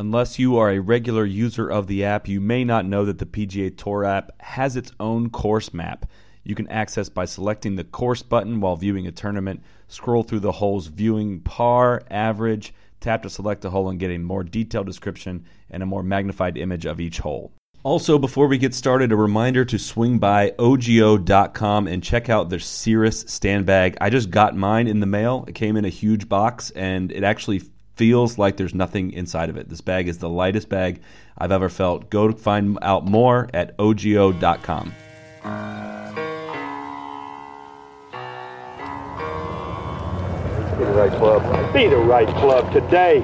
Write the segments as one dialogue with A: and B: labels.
A: Unless you are a regular user of the app, you may not know that the PGA Tour app has its own course map. You can access by selecting the course button while viewing a tournament, scroll through the holes viewing par, average, tap to select a hole and get a more detailed description and a more magnified image of each hole. Also, before we get started, a reminder to swing by OGIO.com and check out their Cirrus stand bag. I just got mine in the mail. It came in a huge box, and it actually feels like there's nothing inside of it. This bag is the lightest bag I've ever felt. Go to find out more at OGIO.com.
B: Be the right club. Be the right club today.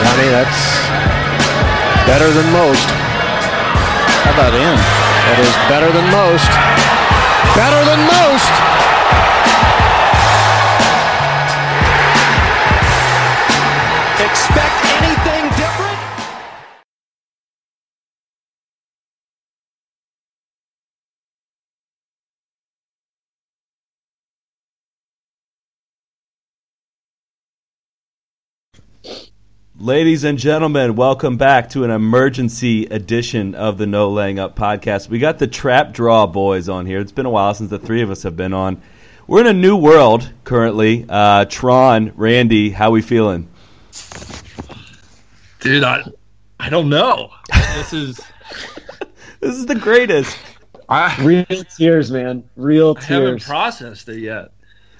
C: Johnny, that's better than most. How about him? That is better than most. Better than most.
D: Expect anything different?
A: Ladies and gentlemen, welcome back to an emergency edition of the No Laying Up podcast. We got the Trap Draw boys on here. It's been a while since the three of us have been on. We're in a new world currently. Uh, Tron, Randy, how we feeling?
E: Dude, I I don't know. This is
A: This is the greatest.
E: I,
F: Real tears, man. Real
E: I haven't processed it yet.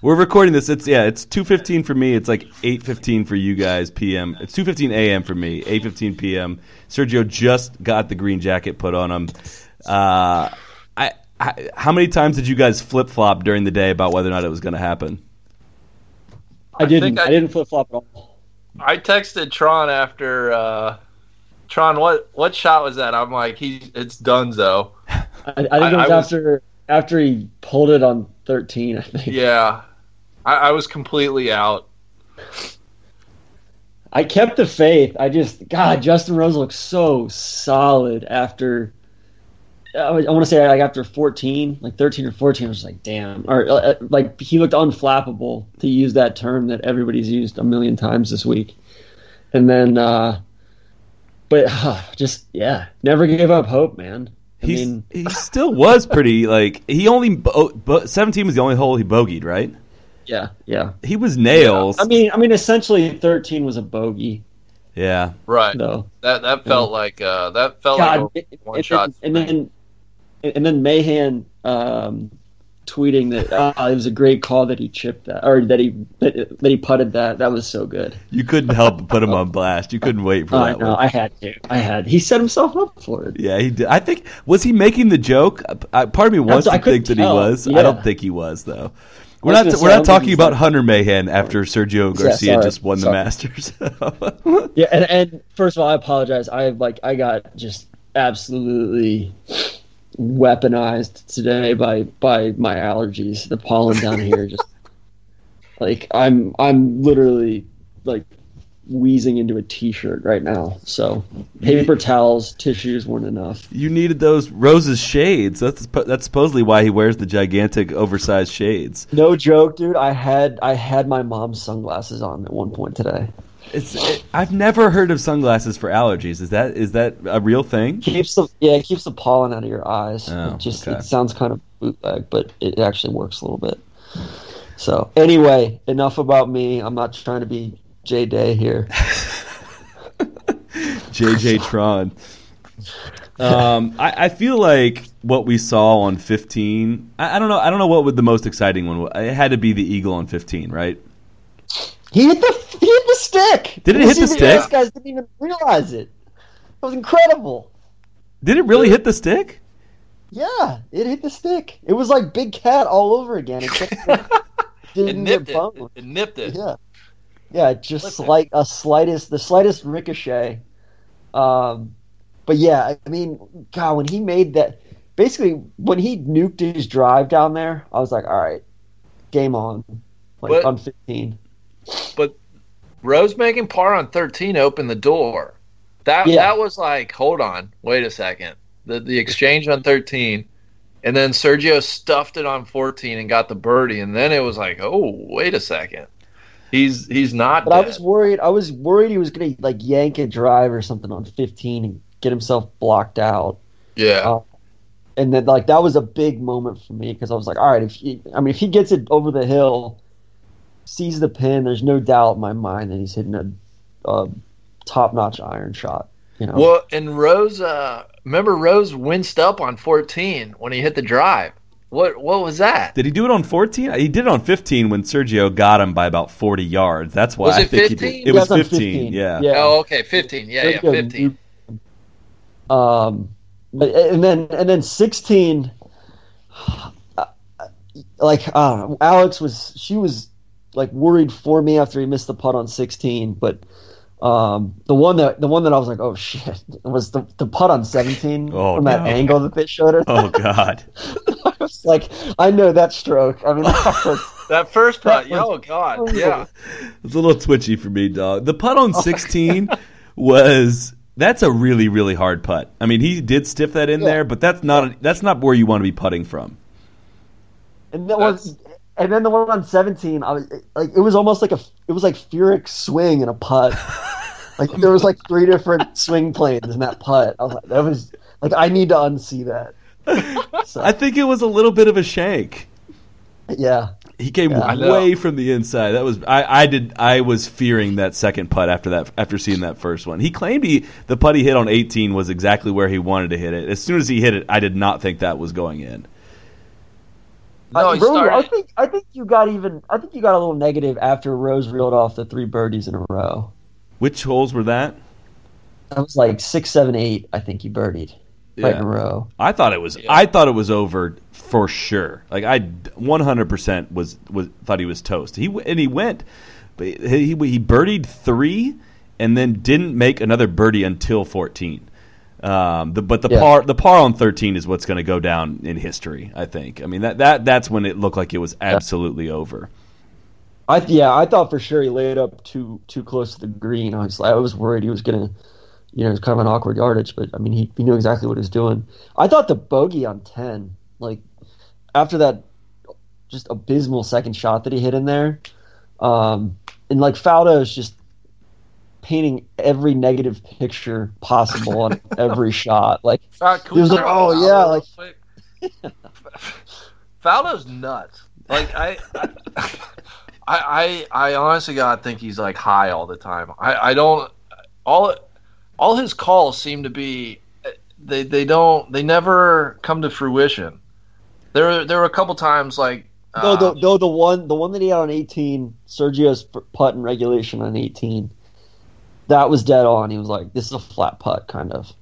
A: We're recording this. It's yeah, it's two fifteen for me. It's like eight fifteen for you guys p.m. It's two fifteen a.m. for me. Eight fifteen p.m. Sergio just got the green jacket put on him. Uh, I, I how many times did you guys flip flop during the day about whether or not it was going to happen?
F: I didn't.
E: think
F: I,
E: I-
F: didn't flip flop at all.
E: I texted Tron after uh Tron, what what shot was that? I'm like, he's it's Dunzo.
F: I, I think
E: I-
F: it was, after after he pulled it on thirteen. I think.
E: Yeah. I, I was completely out.
F: I kept the faith. I just God, Justin Rose looks so solid after. I, want to say like after fourteen, like thirteen or fourteen. I was like, damn, or uh, like he looked unflappable to use that term that everybody's used a million times this week. And then, uh but uh, just yeah, never gave up hope, man. I
A: He's,
F: mean,
A: he still was pretty like he only bo- bo- seventeen was the only hole he bogeyed right.
F: yeah, yeah.
A: He was nails.
F: I mean, I mean, essentially, thirteen was a bogey,
A: yeah.
E: Right.
F: though.
E: That that felt like uh that felt
F: God,
E: like one
F: and
E: shot.
F: then, and then and then Mahan um, tweeting that uh, it was a great call that he chipped that or that he that, that he putted that. That was so good.
A: You couldn't help but put him on blast. You couldn't wait for
F: I
A: that
F: know.
A: one.
F: I had to. I had. He set himself up for it.
A: Yeah, he did. I think was he making the joke? Uh, part of me wants
F: I
A: to think that he
F: tell.
A: was. I don't think he was though. We're not. We're not talking about Hunter Mahan after Sergio
F: Yeah,
A: Garcia
F: sorry.
A: just won the Masters.
F: Yeah, and, and first of all, I apologize. I like I got just absolutely weaponized today by by my allergies. The pollen down here just like I'm I'm literally like wheezing into a t-shirt right now. So paper towels, tissues weren't enough.
A: you needed those Rose's shades. That's that's supposedly why he wears the gigantic, oversized shades.
F: No joke, dude. I had I had my mom's sunglasses on at one point today.
A: It's. It, I've never heard of sunglasses for allergies. Is that is that a real thing?
F: Keeps the yeah, it keeps the pollen out of your eyes.
A: Oh,
F: it just
A: okay.
F: it sounds kind of bootleg, but it actually works a little bit. So anyway, enough about me. I'm not trying to be J Day here.
A: JJ Tron. Um, I, I feel like what we saw on 15. I, I don't know. I don't know what would the most exciting one. was. It had to be the eagle on 15, right?
F: He hit the he hit the stick.
A: Did it hit the
F: These
A: stick?
F: guys didn't even realize it. It was incredible.
A: Did it really hit the stick?
F: Yeah, it hit the stick. It was like Big Cat all over again. Except it
E: It
F: didn't
E: nipped
F: get
E: it.
F: boned.
E: It nipped it.
F: Yeah, yeah, just
E: Listen.
F: slight a slightest the slightest ricochet. Um, but yeah, I mean, God, when he made that, basically when he nuked his drive down there, I was like, all right, game on, like
E: But-
F: on fifteen.
E: But Rose making par on 13 opened the door. That
F: Yeah.
E: that was like, hold on, wait a second. The the exchange on 13, and then Sergio stuffed it on 14 and got the birdie, and then it was like, oh, wait a second. He's he's not.
F: But I was worried. I was worried he was gonna like yank a drive or something on 15 and get himself blocked out.
E: yeah.
F: uh, And then like that was a big moment for me because I was like, all right, if he, I mean, if he gets it over the hill, sees the pin, there's no doubt in my mind that he's hitting a, a top-notch iron shot. You know,
E: Well, and Rose, uh, remember Rose winced up on 14 when he hit the drive. What what was that?
A: Did he do it on 14? He did it on 15 when Sergio got him by about 40 yards. That's why
E: Was
A: I
E: it
A: think he
E: 15?
A: did. It
F: Yeah,
A: was
F: it's on
A: 15. Yeah.
F: yeah.
E: Oh, okay, 15. Yeah, yeah, 15.
F: Um, but and then and then 16. uh, Like uh, Alex was, she was like worried for me after he missed the putt on 16, but um, the one that the one that I was like, oh shit, was the the putt on 17
A: Oh,
F: from that
A: no.
F: angle that they showed it.
A: Oh God.
F: I was like, I know that stroke. I mean, that was,
E: That first putt,
F: That was
E: oh god, yeah.
A: It's a little twitchy for me, dog. The putt on 16 was that's a really really hard putt. I mean, he did stiff that in
F: Yeah.
A: there, but that's not that's not where you want to be putting from.
F: and that was. And then the one on 17, I was like, it was almost like a, it was like Furyk's swing and a putt. Like there was like three different swing planes in that putt. I was like, that was like I need to unsee that. So,
A: I think it was a little bit of a shank.
F: yeah,
A: He came
F: Yeah,
A: way from the inside. That was I, I did I was fearing that second putt after that after seeing that first one. He claimed he the putt he hit on 18 was exactly where he wanted to hit it. As soon as he hit it, I did not think that was going in.
E: No,
F: Uh,
E: he
F: Rose, I think I think you got even I think you got a little negative after Rose reeled off the three birdies in a row.
A: Which holes were that?
F: That was like six, seven, eight. I think he birdied right in a row.
A: I thought it was. I thought it was over for sure. Like I, one hundred percent was was thought he was toast. He and he went, but he he birdied three, and then didn't make another birdie until fourteen. Um, the, but the
F: Yeah.
A: par the par on thirteen is what's going to go down in history. I think. I mean that that that's when it looked like it was absolutely over.
F: I yeah, I thought for sure he laid up too too close to the green. I was I was worried he was gonna, you know, it was kind of an awkward yardage, but I mean he he knew exactly what he was doing. I thought the bogey on ten, like after that, just abysmal second shot that he hit in there, um, and like Faldo is just painting every negative picture possible on every shot. Like
E: can
F: He was like, "Oh,
E: about
F: yeah, like-
E: real quick? Faldo's nuts. Like I, I, I, I honestly God think he's like high all the time. I, I don't. All, all his calls seem to be, they, they don't, they never come to fruition. There, there were a couple times like.
F: no, the,
E: uh,
F: no, the one the one that he had on eighteen, Sergio's putt in regulation on eighteen. That was dead on. He was like, "This is a flat putt, kind of."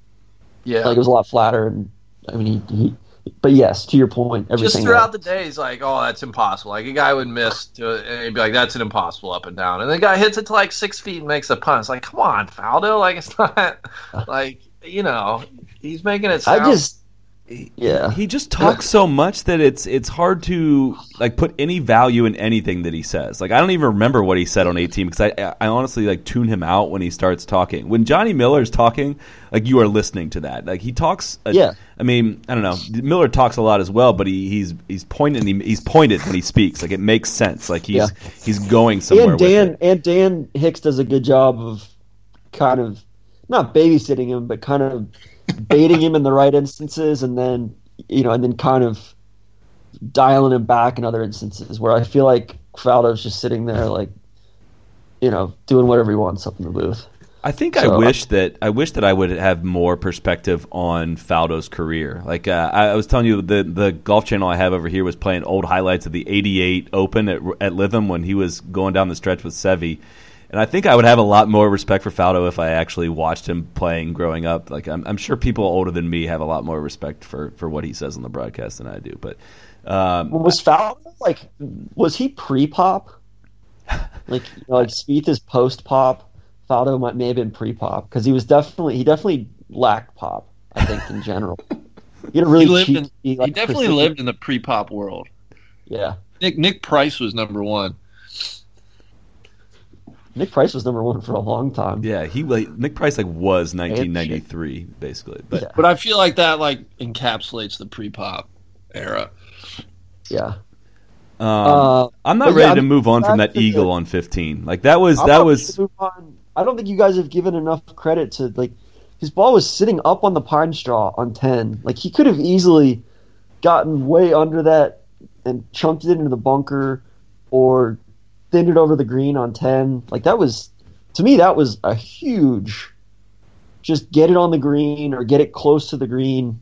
E: yeah.
F: Like it was a lot flatter, and I mean, he, he but yes, to your point, everything
E: just throughout
F: else-
E: the day, he's like, "Oh, that's impossible." Like a guy would miss, to, and he'd be like, "That's an impossible up and down," and the guy hits it to like six feet and makes a punt. It's like, come on, Faldo! Like it's not like you know he's making it. Sound,
F: I just, yeah,
A: He just talks so much that it's it's hard to like put any value in anything that he says. Like I don't even remember what he said on 18 because I I honestly like tune him out when he starts talking. When Johnny Miller's talking, like you are listening to that. Like he talks. A,
F: Yeah.
A: I mean, I don't know. Miller talks a lot as well, but he, he's he's pointed he, he's pointed when he speaks. Like it makes sense. Like he's
F: Yeah.
A: he's going somewhere.
F: and Dan and Dan Hicks does a good job of kind of not babysitting him, but kind of baiting him in the right instances, and then you know, and then kind of dialing him back in other instances where I feel like Faldo's just sitting there like, you know, doing whatever he wants up in the booth.
A: I think I
F: So-
A: wish that I wish that I would have more perspective on Faldo's career. Like uh, I, I was telling you, the the golf channel I have over here was playing old highlights of the '88 Open at, at Lytham when he was going down the stretch with Seve. And I think I would have a lot more respect for Faldo if I actually watched him playing growing up. Like I'm, I'm sure people older than me have a lot more respect for, for what he says on the broadcast than I do. But um,
F: Was Faldo like was he pre pop? Like you know, like Spieth is post pop. Faldo might may have been pre pop because he was definitely he definitely lacked pop. I think in general, he had a really
G: He lived
F: cheeky,
G: in- He
F: like,
G: definitely
F: persistent-
G: lived in the pre-pop world.
F: Yeah,
G: Nick Nick Price was number one.
F: Nick Price was number one for a long time.
A: yeah, he like Nick Price like was 1993 basically. But
F: Yeah.
G: But I feel like that like encapsulates the pre-pop era.
F: Yeah,
A: Um,
F: Uh,
A: I'm not ready
F: yeah, I
A: to move on from that
F: to the-
A: eagle on 15. Like that was
F: I'm
A: that was
F: ready to move on. I don't think you guys have given enough credit to like his ball was sitting up on the pine straw on ten. Like he could have easily gotten way under that and chunked it into the bunker or thinned it over the green on ten. Like that was to me that was a huge just get it on the green or get it close to the green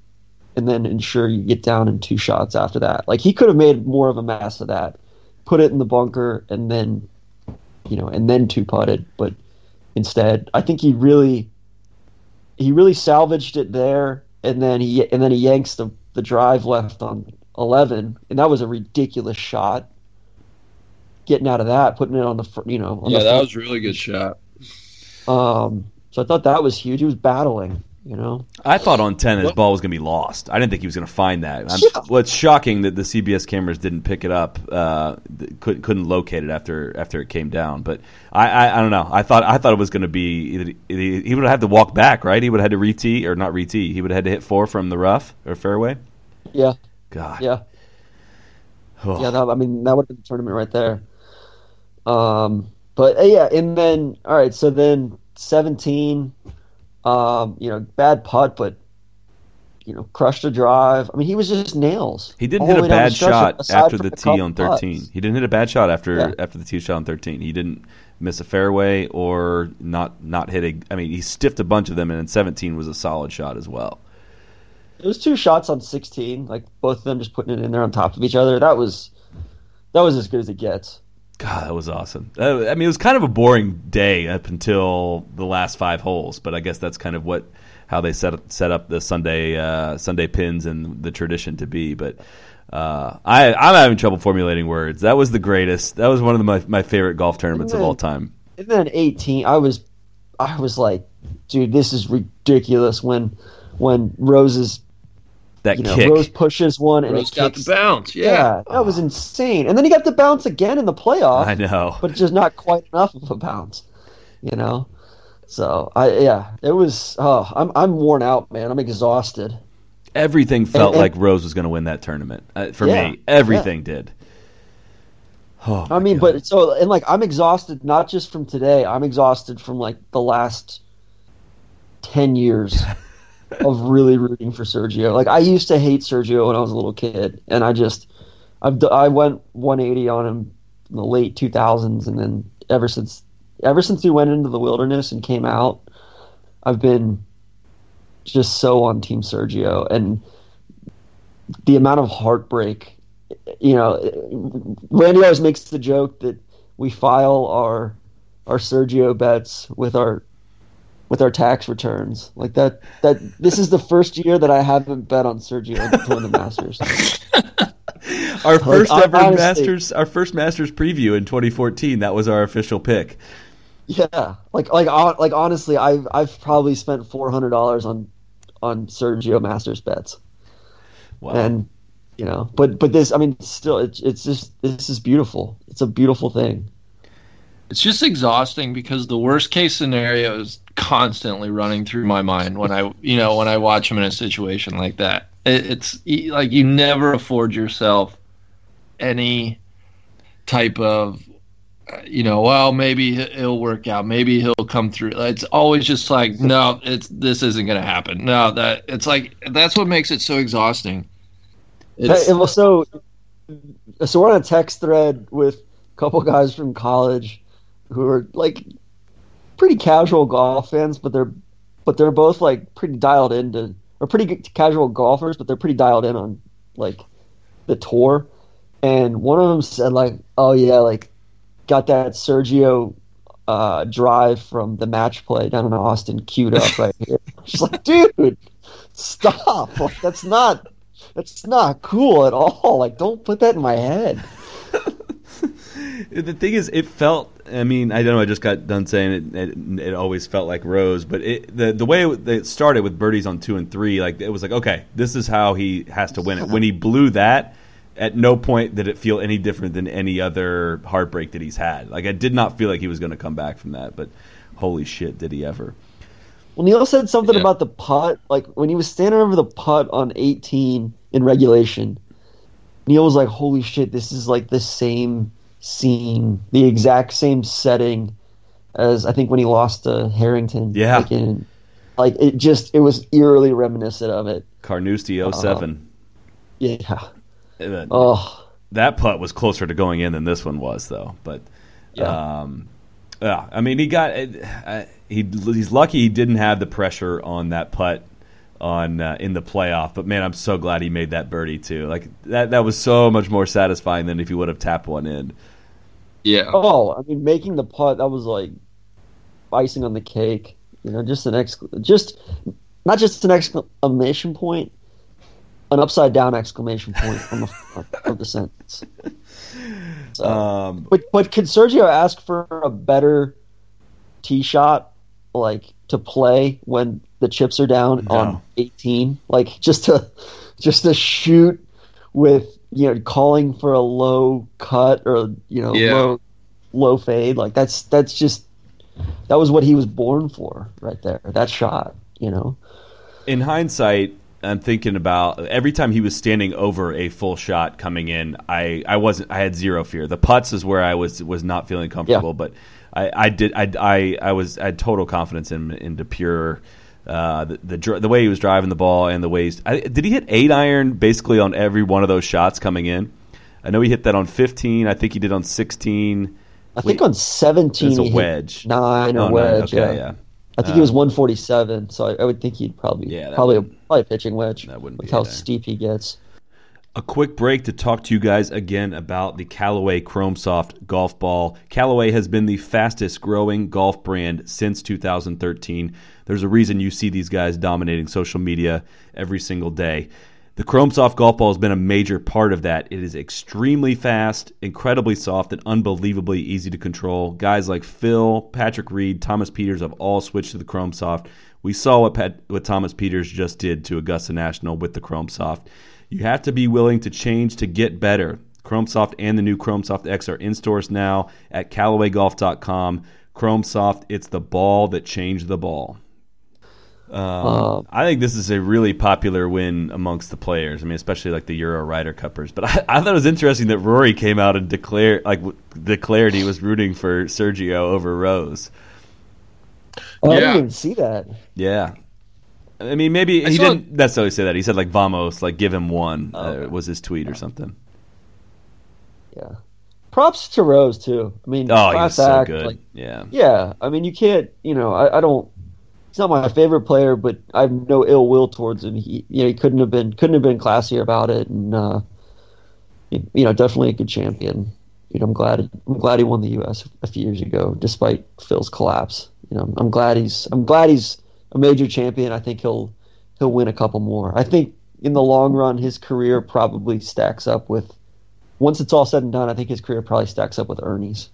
F: and then ensure you get down in two shots after that. Like he could have made more of a mess of that. Put it in the bunker and then you know, and then two putted, but instead, I think he really he really salvaged it there, and then he and then he yanks the the drive left on eleven, and that was a ridiculous shot. Getting out of that, putting it on the fr- you know on
G: Yeah,
F: the
G: that was really good shot.
F: um. So I thought that was huge. He was battling, you know.
A: I thought on 10 his ball was going to be lost. I didn't think he was going to find that. I'm,
F: Yeah.
A: Well, it's shocking that the CBS cameras didn't pick it up, uh, couldn't, couldn't locate it after after it came down. But I, I, I don't know. I thought I thought it was going to be he he would have had to walk back, right? He would have had to re-tee or not re-tee. He would have had to hit four from the rough or fairway.
F: Yeah,
A: God,
F: yeah.
A: Oh.
F: Yeah, that, I mean that would have been the tournament right there. Um, but uh, yeah, and then all right, so then seventeen, um, you know, bad putt, but you know, crushed a drive. I mean, he was just nails.
A: He didn't hit a
F: way down the
A: bad shot after the tee on 13.
F: putts.
A: He didn't hit a bad shot after
F: Yeah.
A: after the tee shot on 13. He didn't miss a fairway or not not hit a. I mean, he stiffed a bunch of them, and then 17 was a solid shot as well.
F: It was two shots on sixteen, like both of them just putting it in there on top of each other. That was that was as good as it gets.
A: God, that was awesome. Uh, I mean, it was kind of a boring day up until the last five holes, but I guess that's kind of what how they set up, set up the Sunday uh, Sunday pins and the tradition to be. But uh, I I'm having trouble formulating words. That was the greatest. That was one of the, my my favorite golf tournaments of all time.
F: And then eighteen, I was I was like, dude, this is ridiculous. When when Rose's
A: That
F: you know
A: kick.
F: Rose pushes one and
G: Rose
F: it
G: got
F: kicks.
G: the bounce.
F: Yeah,
G: Yeah.
F: that was insane. And then he got the bounce again in the playoff.
A: I know.
F: but just not quite enough of a bounce, you know. So I yeah, it was. Oh, I'm I'm worn out, man. I'm exhausted.
A: Everything felt
F: and-
A: like Rose was going to win that tournament. Uh, for
F: Yeah,
A: me, everything did. Oh,
F: I mean,
A: God.
F: but so and like I'm exhausted not just from today. I'm exhausted from like the last ten years of really rooting for Sergio. Like I used to hate Sergio when I was a little kid, and I just I've I went 180 on him in the late 2000s, and then ever since ever since he went into the wilderness and came out, I've been just so on Team Sergio, and the amount of heartbreak. You know, Randy always makes the joke that we file our our Sergio bets with our with our tax returns. Like that that this is the first year that I haven't bet on Sergio to win the Masters.
A: our first ever
F: honestly-
A: Masters, our first Masters preview in 2014. That was our official pick.
F: Yeah, like like like honestly, I've I've probably spent four hundred dollars on on Sergio Masters bets,
A: Wow.
F: and you know, but but this, I mean, still, it's it's just this is beautiful. It's a beautiful thing.
G: It's just exhausting because the worst case scenario is constantly running through my mind when I, you know, when I watch him in a situation like that. It, it's like you never afford yourself any type of, uh, you know, well, maybe he'll work out, maybe he'll come through. It's always just like, no, it's this isn't going to happen. No, that it's like that's what makes it so exhausting. It's,
F: well, so so we're on a text thread with a couple guys from college who are like pretty casual golf fans, but they're but they're both like pretty dialed into or pretty good casual golfers, but they're pretty dialed in on like the tour. And one of them said like, "Oh yeah, like got that Sergio uh, drive from the match play down in Austin queued up right here." She's like, "Dude, stop! Like that's not." That's not cool at all. Like, don't put that in my head.
A: The thing is, it felt. I mean, I don't know. I just got done saying it. It, it always felt like Rose, but it, the the way it, it started with birdies on two and three, like it was like, okay, this is how he has to win it. When he blew that, at no point did it feel any different than any other heartbreak that he's had. Like I did not feel like he was going to come back from that, but holy shit, did he ever?
F: Well, Neil said something
G: Yeah.
F: about the putt. Like when he was standing over the putt on 18 in regulation, Neil was like, "Holy shit, this is like the same scene, the exact same setting as I think when he lost to Harrington.
A: Yeah.
F: like, in, like it just it was eerily reminiscent of it.
A: Carnoustie 07.
F: Yeah.
A: Uh,
F: Oh,
A: that putt was closer to going in than this one was, though. But
F: Yeah.
A: um, yeah, I mean, he got uh, he he's lucky he didn't have the pressure on that putt on uh, in the playoff. But man, I'm so glad he made that birdie too. Like that that was so much more satisfying than if he would have tapped one in.
G: Yeah.
F: oh, I mean, making the putt that was like icing on the cake. You know, just an ex, just not just an exclamation point, an upside down exclamation point on the of the sentence. So.
A: Um,
F: But but could Sergio ask for a better tee shot, like to play when the chips are down
A: No.
F: on eighteen? Like just to just to shoot with you know calling for a low cut or you know
G: Yeah.
F: low low fade. Like that's that's just that was what he was born for right there. That shot, you know.
A: in hindsight, I'm thinking about every time he was standing over a full shot coming in. I, I wasn't. I had zero fear. The putts is where I was was not feeling comfortable, but I, I did. I, I I was I had total confidence in into pure. Uh, the, the dr- the way he was driving the ball and the ways I, did he hit eight iron basically on every one of those shots coming in? I know he hit that on 15. I think he did on 16.
F: I think on seventeen
A: It's a wedge.
F: nine or
A: Oh, no,
F: wedge.
A: okay,
F: yeah.
A: yeah.
F: I think he was 147, so I, I would think he'd probably
A: Yeah,
F: probably
A: wouldn't-
F: probably a pitching wedge.
A: that wouldn't
F: with
A: be
F: how steep he gets.
A: A quick break to talk to you guys again about the Callaway Chrome Soft golf ball. Callaway has been the fastest growing golf brand since 2013. There's a reason you see these guys dominating social media every single day. The Chrome Soft golf ball has been a major part of that. It is extremely fast, incredibly soft, and unbelievably easy to control. Guys like Phil, Patrick Reed, Thomas Pieters have all switched to the Chrome Soft. We saw what, Pat, what Thomas Pieters just did to Augusta National with the Chrome Soft. You have to be willing to change to get better. Chrome Soft and the new Chrome Soft X are in stores now at CallawayGolf.com. Chrome Soft, it's the ball that changed the ball. Um,
F: Um,
A: I think this is a really popular win amongst the players. I mean, especially like the Euro Ryder Cuppers. But I, I thought it was interesting that Rory came out and declared like w- declared he was rooting for Sergio over Rose.
F: Oh, I didn't even see that.
A: Yeah. I mean, maybe
G: I
A: he
G: saw-
A: didn't necessarily say that. He said like "vamos," like give him one.
F: Oh,
A: uh,
F: okay.
A: was his tweet or something.
F: Yeah. Props to Rose too. I mean,
A: Oh, he was
F: class
A: so
F: act,
A: good.
F: like,
A: yeah.
F: yeah, I mean, you can't. You know, I, I don't. He's not my favorite player, but I have no ill will towards him. He, you know, he couldn't have been couldn't have been classier about it, and uh, you know, definitely a good champion. You know, I'm glad I'm glad he won the U.S. a few years ago, despite Phil's collapse. You know, I'm glad he's I'm glad he's a major champion. I think he'll he'll win a couple more. I think in the long run, his career probably stacks up with. Once it's all said and done, I think his career probably stacks up with Ernie's.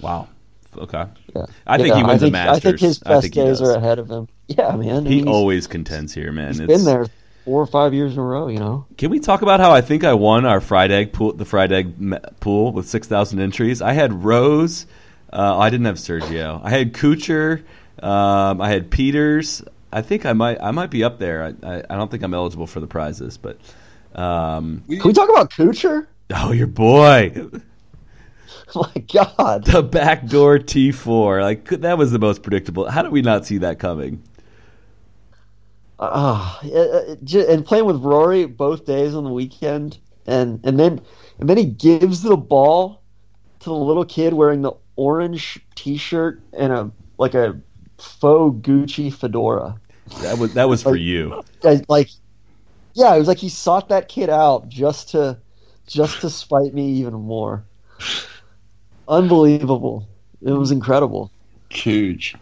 A: Wow. Okay.
F: Yeah.
A: I think
F: Yeah,
A: he wins
F: I think,
A: the
F: I think his best
A: think
F: days
A: does.
F: are ahead of him. Yeah, man.
A: He always contends here, man.
F: he's
A: It's-
F: been there four or five years in a row. You know.
A: Can we talk about how I think I won our fried egg pool, the fried egg pool with six thousand entries? I had Rose. Uh, I didn't have Sergio. I had Kuchar. Um, I had Pieters. I think I might. I might be up there. I, I, I don't think I'm eligible for the prizes, but. Um,
F: Can we talk about Kuchar?
A: oh, your boy,
F: My God.
A: the backdoor T4. Like that was the most predictable. How did we not see that coming?
F: Ah, uh, uh, and playing with Rory both days on the weekend, and and then and then he gives the ball to the little kid wearing the orange T-shirt and a like a faux Gucci fedora.
A: That was that was for you.
F: Like, yeah, it was like he sought that kid out just to just to spite me even more. Unbelievable! It was incredible.
G: Huge.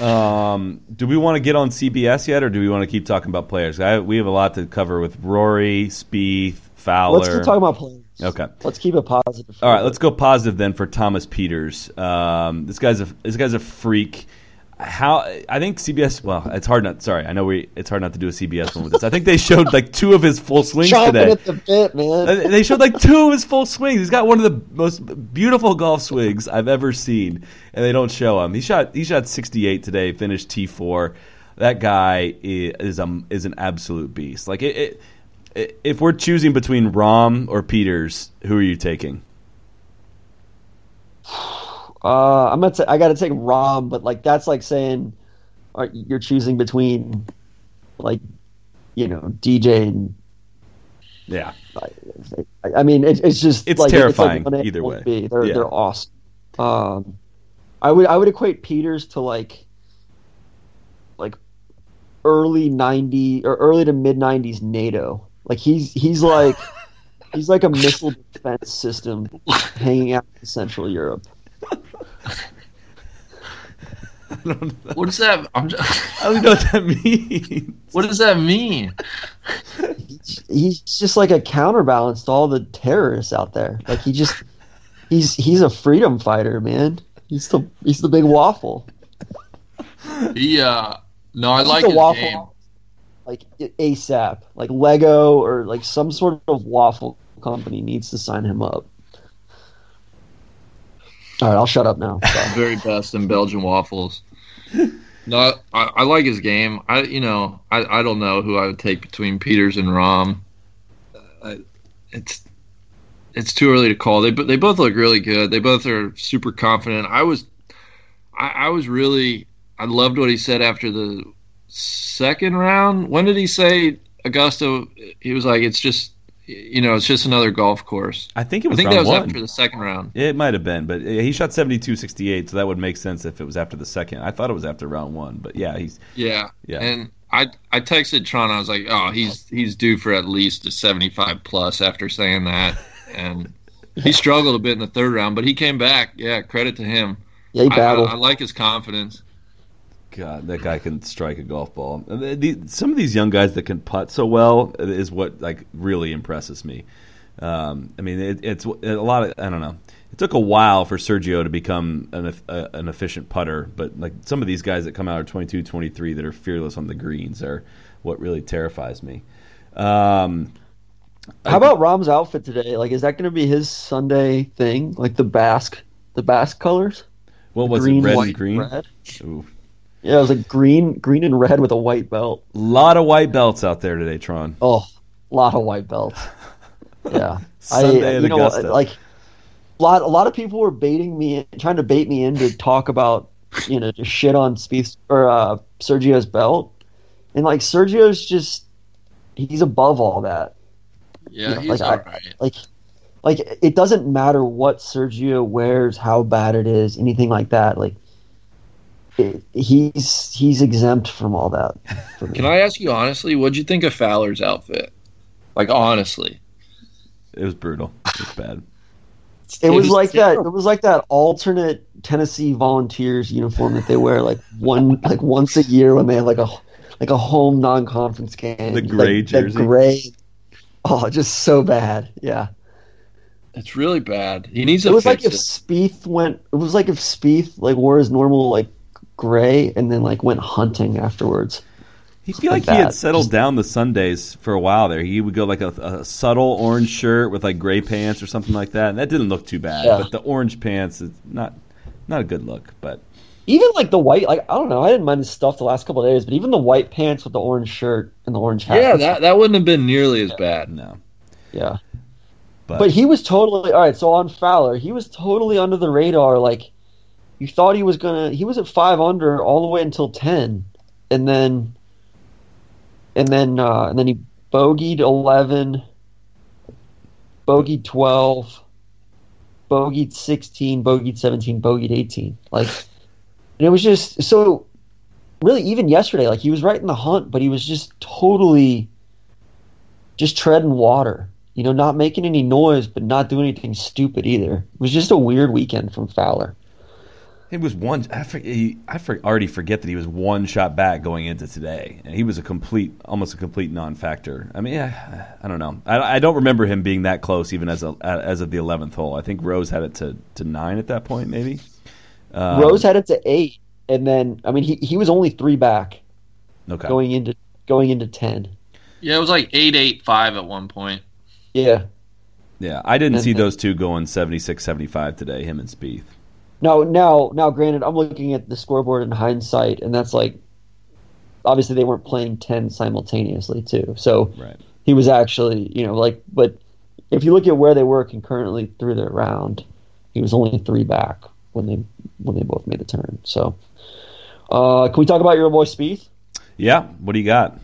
A: Um, do we want to get on CBS yet, or do we want to keep talking about players? I, we have a lot to cover with Rory, Spieth, Fowler.
F: Let's keep talking about players.
A: Okay.
F: Let's keep it positive.
A: All right, let's go positive then for Thomas Pieters. Um, this guy's a this guy's a freak. How I think CBS. Well, it's hard not. Sorry, I know we. It's hard not to do a CBS one with this. I think they showed like two of his full swings
F: Chomping
A: today.
F: at the bit, man.
A: Uh, They showed like two of his full swings. He's got one of the most beautiful golf swings I've ever seen, and they don't show him. He shot he shot 68 today, finished T4. That guy is um is an absolute beast. Like it, it If we're choosing between Rahm or Pieters, who are you taking?
F: Uh, I'm gonna. T- I got to take Rahm, but like that's like saying you're choosing between like you know DJ and
A: Yeah,
F: I, I mean it, it's just
A: It's
F: like,
A: terrifying
F: like
A: either way.
F: They're
A: Yeah.
F: they're awesome. Um, I would I would equate Pieters to like like early '90 or early to mid '90s NATO. Like he's he's like he's like a missile defense system hanging out in Central Europe.
G: What does that? I'm just,
A: I don't know what that means.
G: what does that mean?
F: he's just like a counterbalance to all the terrorists out there. Like he just he's he's a freedom fighter, man. He's the he's the big waffle.
G: He uh, no, I
F: He's
G: like
F: the
G: his
F: waffle
G: game.
F: like ASAP. Like Eggo or like some sort of waffle company needs to sign him up. All right, I'll shut up now.
G: Very best in Belgian waffles. No, I, I like his game. I you know I, I don't know who I would take between Pieters and Rahm. Uh, it's it's too early to call. They they both look really good. They both are super confident. I was I, I was really I loved what he said after the second round. When did he say Augusta? He was like it's just you know it's just another golf course.
A: I think it was.
G: I think
A: round
G: that was
A: one.
G: after the second round.
A: It might have been, but he shot 72-68, so that would make sense if it was after the second. I thought it was after round one, but yeah, he's
G: Yeah.
A: Yeah.
G: And I I texted Tron. I was like, oh, he's he's due for at least a 75 plus after saying that. And he struggled a bit in the third round, but he came back. Yeah, credit to him.
F: Yeah, he
G: I, I. I like his confidence.
A: God, that guy can strike a golf ball. The- the- some of these young guys that can putt so well is what like really impresses me. Um, I mean, it, it's a lot of I don't know. It took a while for Sergio to become an uh, an efficient putter, but like some of these guys that come out are 22, 23 that are fearless on the greens are what really terrifies me. Um,
F: How about Rahm's outfit today? Like, is that going to be his Sunday thing? Like the Basque, the Basque colors?
A: what was
F: green,
A: it? Red
F: white,
A: and green.
F: red.
A: Ooh.
F: Yeah, it was like green, green and red with a white belt.
A: A lot of white belts out there today, Tron.
F: Oh, a lot of white belts. Yeah,
A: Sunday
F: I,
A: at
F: you know,
A: Augusta.
F: like a lot, a lot of people were baiting me, trying to bait me in to talk about, you know, just shit on Spieth or uh, Sergio's belt, and like Sergio's just he's above all that.
G: Yeah,
F: Yeah,
G: he's
F: like, I-
G: all right.
F: Like, like it doesn't matter what Sergio wears, how bad it is, anything like that. Like, it, he's he's exempt from all that. for.
G: Can I ask you honestly, what'd you think of Fowler's outfit? Like honestly.
A: It was brutal. It was bad.
F: It was like that. It was like that alternate Tennessee Volunteers uniform that they wear like one like once a year when they have like a like a home non-conference game.
A: The gray
F: like,
A: jersey.
F: The gray. Oh, just so bad. Yeah.
G: It's really bad. He needs to
F: It was like
G: fix
F: if
G: it.
F: Spieth went. It was like if Spieth like wore his normal like gray and then like went hunting afterwards.
A: He feel like
F: like
A: he had settled
F: Just-
A: down the Sundays for a while there. He would go like a, a subtle orange shirt with like gray pants or something like that, and that didn't look too bad.
F: Yeah.
A: But the orange pants is not not a good look. But
F: Even like the white, like I don't know, I didn't mind his stuff the last couple of days, but even the white pants with the orange shirt and the orange hat.
G: Yeah, that that wouldn't have been nearly as bad.
A: no,
F: yeah.
A: but,
F: But he was totally all right. So on Fowler, he was totally under the radar. Like you thought he was gonna. He was at five under all the way until ten, and then, and then, uh, and then he bogeyed eleven, bogeyed twelve, bogeyed sixteen, bogeyed seventeen, bogeyed eighteen. Like, and it was just so. Really, even yesterday, like he was right in the hunt, but he was just totally, just treading water you know, not making any noise, but not doing anything stupid either. It was just a weird weekend from Fowler.
A: It was one. I for, he, I for, already forget that he was one shot back going into today, and he was a complete, almost a complete non-factor. I mean, yeah, I don't know. I, I don't remember him being that close, even as a, as of the eleventh hole. I think Rose had it to, to nine at that point, maybe. Um,
F: Rose had it to eight, and then I mean he he was only three back
A: okay.
F: going into going into ten.
G: Yeah, it was like eight eight five at one point.
F: Yeah.
A: Yeah, I didn't see those two going 76 75 today, him and Spieth.
F: Now now now granted I'm looking at the scoreboard in hindsight and that's like obviously they weren't playing ten simultaneously too. So
A: Right.
F: he was actually, you know, like, but if you look at where they were concurrently through their round, he was only three back when they when they both made the turn. So, uh, can we talk about your boy Spieth?
A: Yeah. What do you got?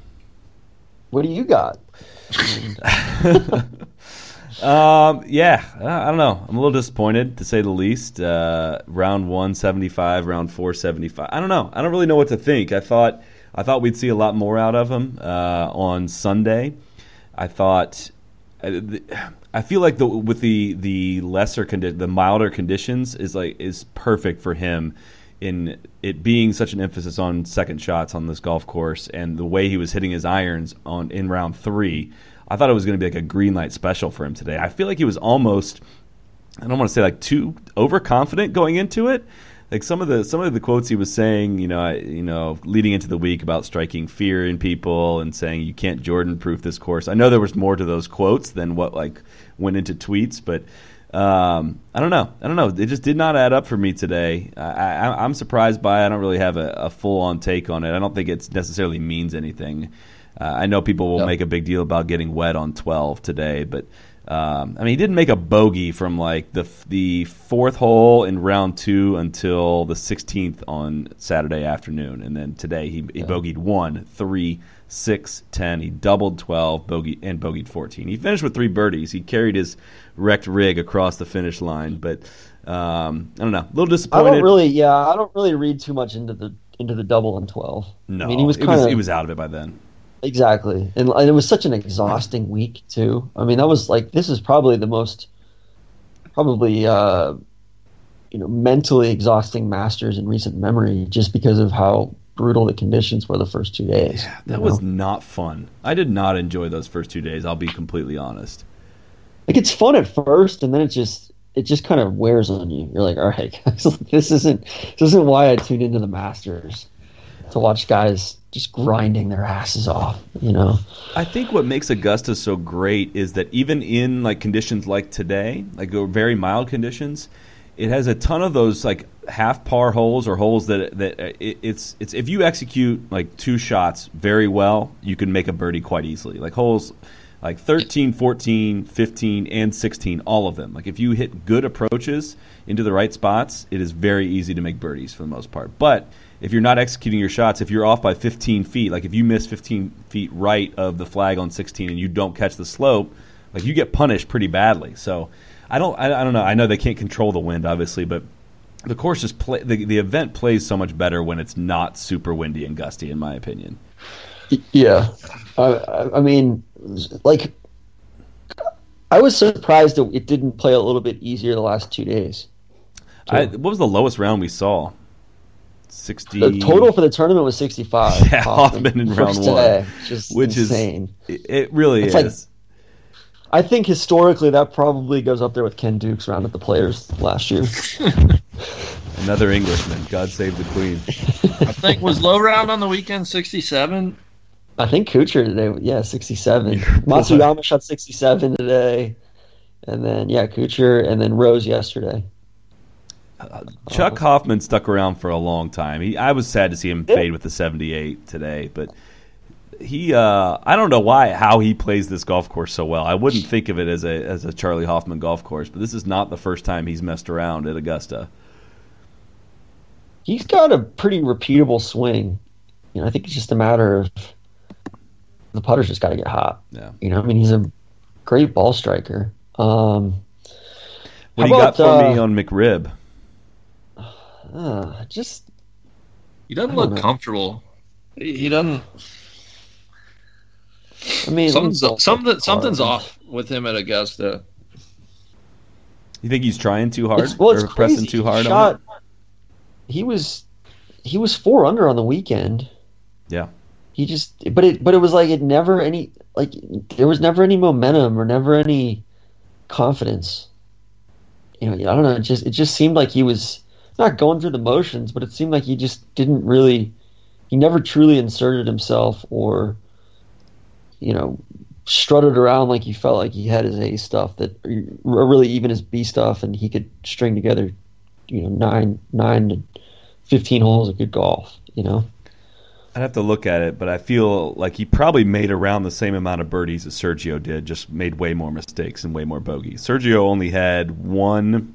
F: What do you got?
A: Um, yeah, I don't know. I'm a little disappointed to say the least. Uh, round one seventy five, round four seventy five. I don't know. I don't really know what to think. I thought I thought we'd see a lot more out of him uh, on Sunday. I thought. I feel like the with the the lesser condi- the milder conditions is like is perfect for him in it being such an emphasis on second shots on this golf course and the way he was hitting his irons on in round three. I thought it was going to be like a green light special for him today. I feel like he was almost I don't want to say like too overconfident going into it. Like some of the some of the quotes he was saying, you know, I, you know, leading into the week about striking fear in people and saying you can't Jordan proof this course. I know there was more to those quotes than what like went into tweets, but um, I don't know. I don't know. It just did not add up for me today. I, am surprised by. it. I don't really have a, a full on take on it. I don't think it necessarily means anything. Uh, I know people will yep. make a big deal about getting wet on 12 today, but um, I mean, he didn't make a bogey from like the the fourth hole in round two until the 16th on Saturday afternoon, and then today he, he yeah. bogeyed one, three, six, ten. He doubled 12, bogey and bogeyed 14. He finished with three birdies. He carried his wrecked rig across the finish line, but um, I don't know, a little disappointed.
F: I don't really, yeah, I don't really read too much into the into the double and 12.
A: No,
F: I
A: mean, he was kind of he was out of it by then.
F: Exactly, and, and, it was such an exhausting week too. I mean, that was like this is probably the most, probably uh, you know, mentally exhausting Masters in recent memory, just because of how brutal the conditions were the first two days.
A: Yeah, that was not fun. I did not enjoy those first two days. I'll be completely honest.
F: Like it's fun at first, and then it just it just kind of wears on you. You're like, all right, guys, this isn't this isn't why I tuned into the Masters to watch guys just grinding their asses off, you know.
A: I think what makes Augusta so great is that even in like conditions like today, like very mild conditions, it has a ton of those like half par holes or holes that that uh, it, it's it's if you execute like two shots very well, you can make a birdie quite easily. Like holes like 13, 14, 15 and 16, all of them. Like if you hit good approaches into the right spots, it is very easy to make birdies for the most part. But if you're not executing your shots, if you're off by 15 feet, like if you miss 15 feet right of the flag on 16 and you don't catch the slope, like you get punished pretty badly. So I don't, I, I don't know. I know they can't control the wind, obviously, but the course just play the, the event plays so much better when it's not super windy and gusty, in my opinion.
F: Yeah, I, I mean, like I was surprised that it didn't play a little bit easier the last two days.
A: I, what was the lowest round we saw? 60
F: the total for the tournament was 65
A: yeah Hoffman in round one
F: day, which insane.
A: is it really it's is
F: like, I think historically that probably goes up there with Ken Duke's round at the Players last year.
A: Another Englishman. God save the Queen.
G: I think was low round on the weekend 67.
F: I think Kuchar today, yeah, 67. Matsuyama shot 67 today, and then yeah, Kuchar, and then Rose yesterday.
A: Chuck Hoffman stuck around for a long time. He, I was sad to see him fade with the 78 today, but he uh, I don't know why how he plays this golf course so well. I wouldn't think of it as a as a Charley Hoffman golf course, but this is not the first time he's messed around at Augusta.
F: He's got a pretty repeatable swing. You know, I think it's just a matter of the putter's just got to get hot.
A: Yeah.
F: You know, I mean, he's a great ball striker. Um,
A: what do you about, got for uh, me on McRib?
F: Uh, just
G: he doesn't look know. comfortable. He, he, doesn't.
F: I mean,
G: something's something, something's off with him at Augusta.
A: You think he's trying too hard it's, well, it's or crazy. pressing too hard
F: he
A: shot, on
F: it? He was he was four under on the weekend.
A: Yeah.
F: He just but it but it was like it never any like there was never any momentum or never any confidence. You know, I don't know, it just it just seemed like he was not going through the motions, but it seemed like he just didn't really, he never truly inserted himself or, you know, strutted around like he felt like he had his A stuff that, or really even his B stuff, and he could string together, you know, nine nine to fifteen holes of good golf. You know.
A: I'd have to look at it, but I feel like he probably made around the same amount of birdies as Sergio did, just made way more mistakes and way more bogeys. Sergio only had one.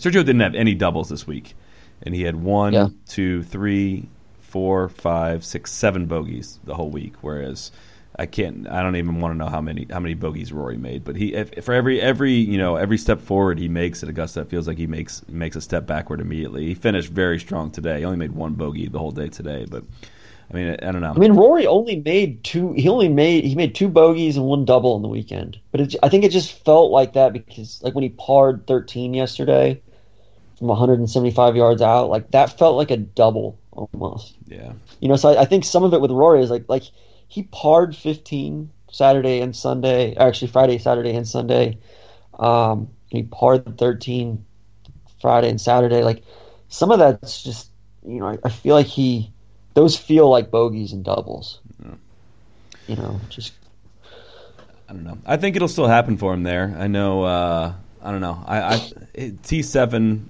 A: Sergio didn't have any doubles this week, and he had one,
F: Yeah.
A: two, three, four, five, six, seven bogeys the whole week. Whereas I can't. I don't even want to know how many how many bogeys Rory made. But he if, for every every you know every step forward he makes at Augusta, it feels like he makes makes a step backward immediately. He finished very strong today. He only made one bogey the whole day today, but. I mean, I, don't know.
F: I mean, Rory only made two. He only made he made two bogeys and one double in the weekend. But it, I think it just felt like that because, like, when he parred 13 yesterday from 175 yards out, like that felt like a double almost.
A: yeah,
F: You know, so I, I think some of it with Rory is like like he parred 15 Saturday and Sunday, actually Friday, Saturday, and Sunday. Um, he parred 13 Friday and Saturday. Like some of that's just you know I, I feel like he those feel like bogeys and doubles. Yeah. You know, just
A: I don't know. I think it'll still happen for him there. I know. Uh, I don't know. I, I T seven.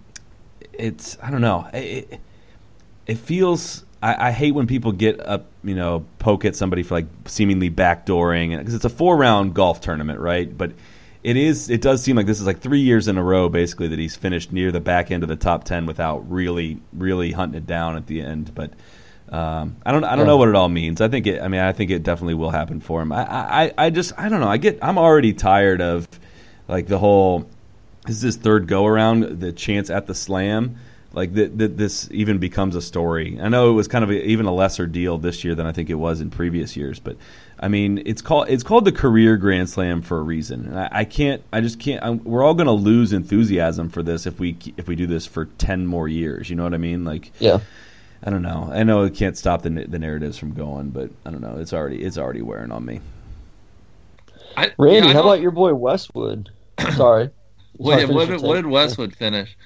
A: It's I don't know. It, it feels. I, I hate when people get up, you know, poke at somebody for like seemingly backdooring, because it's a four round golf tournament, right? But it is. It does seem like this is like three years in a row, basically, that he's finished near the back end of the top ten without really, really hunting it down at the end. But um, I don't. I don't
F: Yeah.
A: know what it all means. I think it. I mean, I think it definitely will happen for him. I. I. I just. I don't know. I get. I'm already tired of like the whole. This is his third go around. The chance at the slam. Like that. That this even becomes a story. I know it was kind of a, even a lesser deal this year than I think it was in previous years. But I mean, it's called. It's called the career Grand Slam for a reason. And I, I can't. I just can't. I'm, we're all going to lose enthusiasm for this if we if we do this for ten more years. You know what I mean? Like.
F: yeah.
A: I don't know. I know it can't stop the the narratives from going, but I don't know. It's already it's already wearing on me.
G: I,
F: Randy,
G: yeah, I
F: how about your boy Westwood? Sorry.
G: What,
F: Sorry,
G: what, did, what did Westwood finish?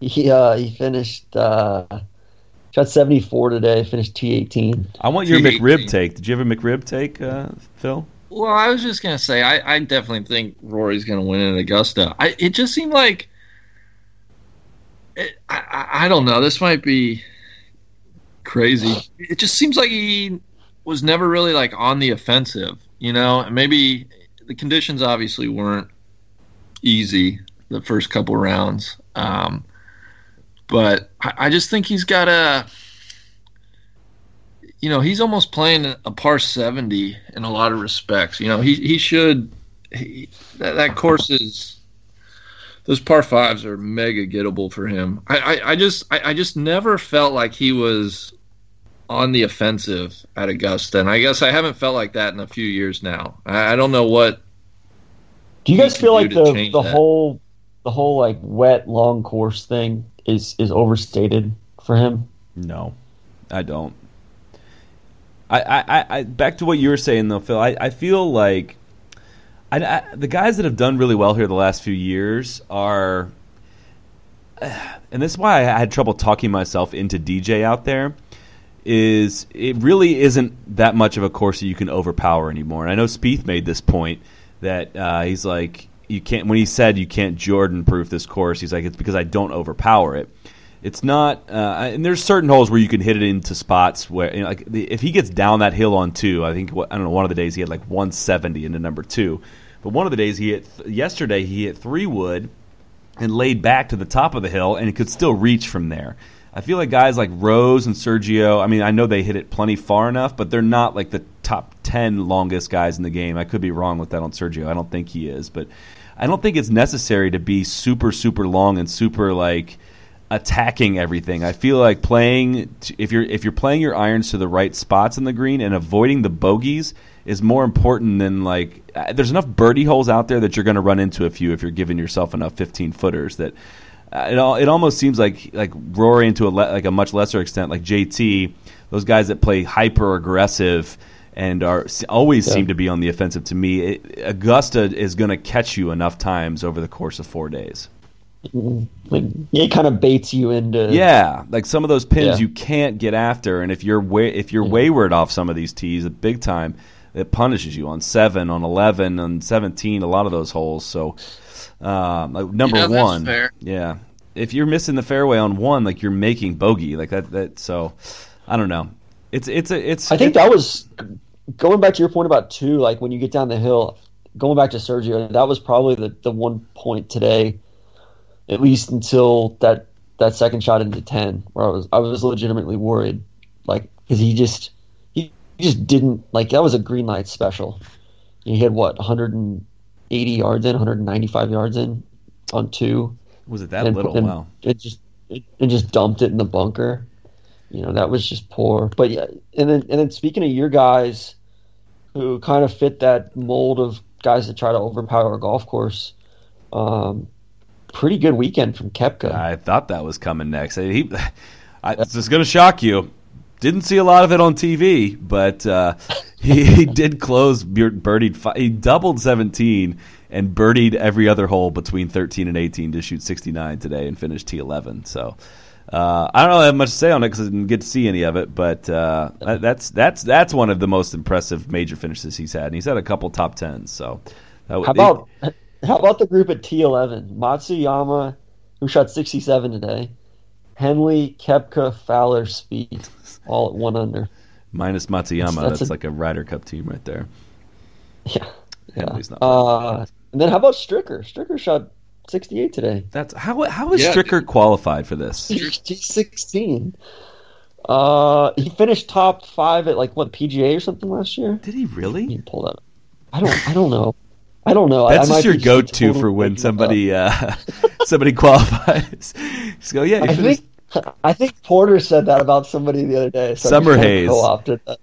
F: He uh he finished uh shot 74 today. Finished T18.
A: I want your
G: T18.
A: McRib take. Did you have a McRib take, uh, Phil?
G: Well, I was just gonna say, I, I definitely think Rory's gonna win at Augusta. I, it just seemed like, it, I, I, I don't know. This might be crazy. It just seems like he was never really like on the offensive, you know. And maybe the conditions obviously weren't easy the first couple rounds, um, but I, I just think he's got a you know, he's almost playing a par 70 in a lot of respects. You know, he he should he, that, that course is those par fives are mega gettable for him. I, I, I just I, I just never felt like he was on the offensive at Augusta, and I guess I haven't felt like that in a few years now. I, I don't know what
F: Do you guys feel like the the
G: that.
F: whole the whole like wet long course thing is is overstated for him?
A: No, I don't. I, I, I- back to what you were saying though, Phil. I, I feel like I, I, the guys that have done really well here the last few years are, and this is why I had trouble talking myself into DJ out there. Is it really isn't that much of a course that you can overpower anymore? And I know Spieth made this point that uh, he's like you can't when he said you can't Jordan proof this course. He's like it's because I don't overpower it. It's not, uh, and there's certain holes where you can hit it into spots where, you know, like, the, if he gets down that hill on two, I think I don't know. One of the days he had like 170 into number two, but one of the days he hit yesterday he hit three wood and laid back to the top of the hill and it could still reach from there. I feel like guys like Rose and Sergio. I mean, I know they hit it plenty far enough, but they're not like the top ten longest guys in the game. I could be wrong with that on Sergio. I don't think he is, but I don't think it's necessary to be super super long and super like attacking everything. I feel like playing if you're if you're playing your irons to the right spots in the green and avoiding the bogeys is more important than like uh, there's enough birdie holes out there that you're going to run into a few if you're giving yourself enough 15 footers that Uh, it, all, it almost seems like like Rory into a le- like a much lesser extent like JT those guys that play hyper aggressive and are always
F: Yeah.
A: seem to be on the offensive to me it, Augusta is going to catch you enough times over the course of 4 days mm-hmm.
F: Like it kind of baits you into
A: yeah, like some of those pins
F: Yeah.
A: you can't get after, and if you're wa- if you're wayward off some of these tees, big time, it punishes you on seven, on eleven, on seventeen. A lot of those holes. So, um, like number
G: Yeah,
A: one,
G: fair.
A: yeah, if you're missing the fairway on one, like you're making bogey, like that. That so, I don't know. It's it's a it's.
F: I think
A: it-
F: that was going back to your point about two. Like when you get down the hill, going back to Sergio, that was probably the, the one point today, at least until that that second shot into ten, where I was I was legitimately worried, like because he just he, he just didn't like that was a green light special. He had what 180 yards in, 195 yards in on two
A: was it that
F: and,
A: little?
F: and
A: Wow.
F: It just it, it just dumped it in the bunker. You know that was just poor. But yeah, and then and then speaking of your guys, who kind of fit that mold of guys that try to overpower a golf course, um, pretty good weekend from Koepka.
A: I thought that was coming next. He, I, it's just going to shock you. Didn't see a lot of it on TV, but uh, he, he did close bir- birdied. Fi- he doubled 17 and birdied every other hole between 13 and 18 to shoot 69 today and finish T11. So uh, I don't really have much to say on it because I didn't get to see any of it. But uh, that's that's that's one of the most impressive major finishes he's had. And he's had a couple top tens. So that,
F: How about how about the group at T11? Matsuyama, who shot 67 today, Henley, Koepka, Fowler, Spieth, all at one under.
A: Minus Matsuyama?
F: That's
A: That's,
F: a-
A: like a Ryder Cup team right there.
F: Yeah. yeah.
A: Henley's not
F: Uh, and then how about Stricker? Stricker shot 68 today.
A: That's how how is
G: Yeah.
A: Stricker qualified for this?
F: He's 16. Uh, he finished top five at like what PGA or something last year.
A: Did he really?
F: me pulled. Up. I don't. I don't know. I don't know.
A: That's
F: I might
A: just your go-to
F: totally
A: for when somebody uh, somebody qualifies. Just go, yeah. he
F: I
A: finished-
F: think. I think Porter said that about somebody the other day. So
A: Summer Hayes.
F: co-opted that.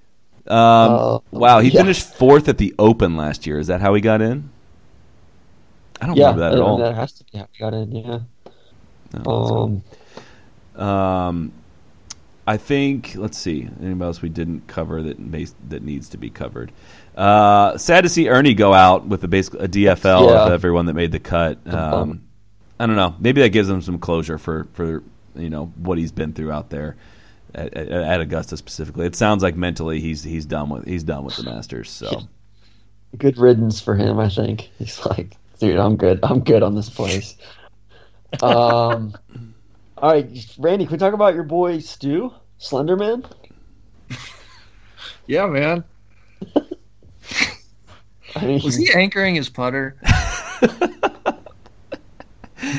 A: um,
F: uh,
A: wow, he
F: yeah.
A: finished fourth at the Open last year. Is that how he got in? I don't
F: Yeah,
A: remember that at all.
F: that has to be how he got in. Yeah.
A: No,
F: Um.
A: Um, I think. Let's see. Anybody else we didn't cover that may, that needs to be covered? Uh, sad to see Ernie go out with a basic a DFL of everyone that made the cut. Um, I don't know. Maybe that gives them some closure for for you know what he's been through out there at, at, at Augusta specifically. It sounds like mentally he's he's done with he's done with the Masters. So
F: Good riddance for him. I think he's like, dude, I'm good. I'm good on this place. um. All right, Randy, can we talk about your boy Stu Slenderman?
G: Yeah, man.
F: I mean,
G: Was he anchoring his putter?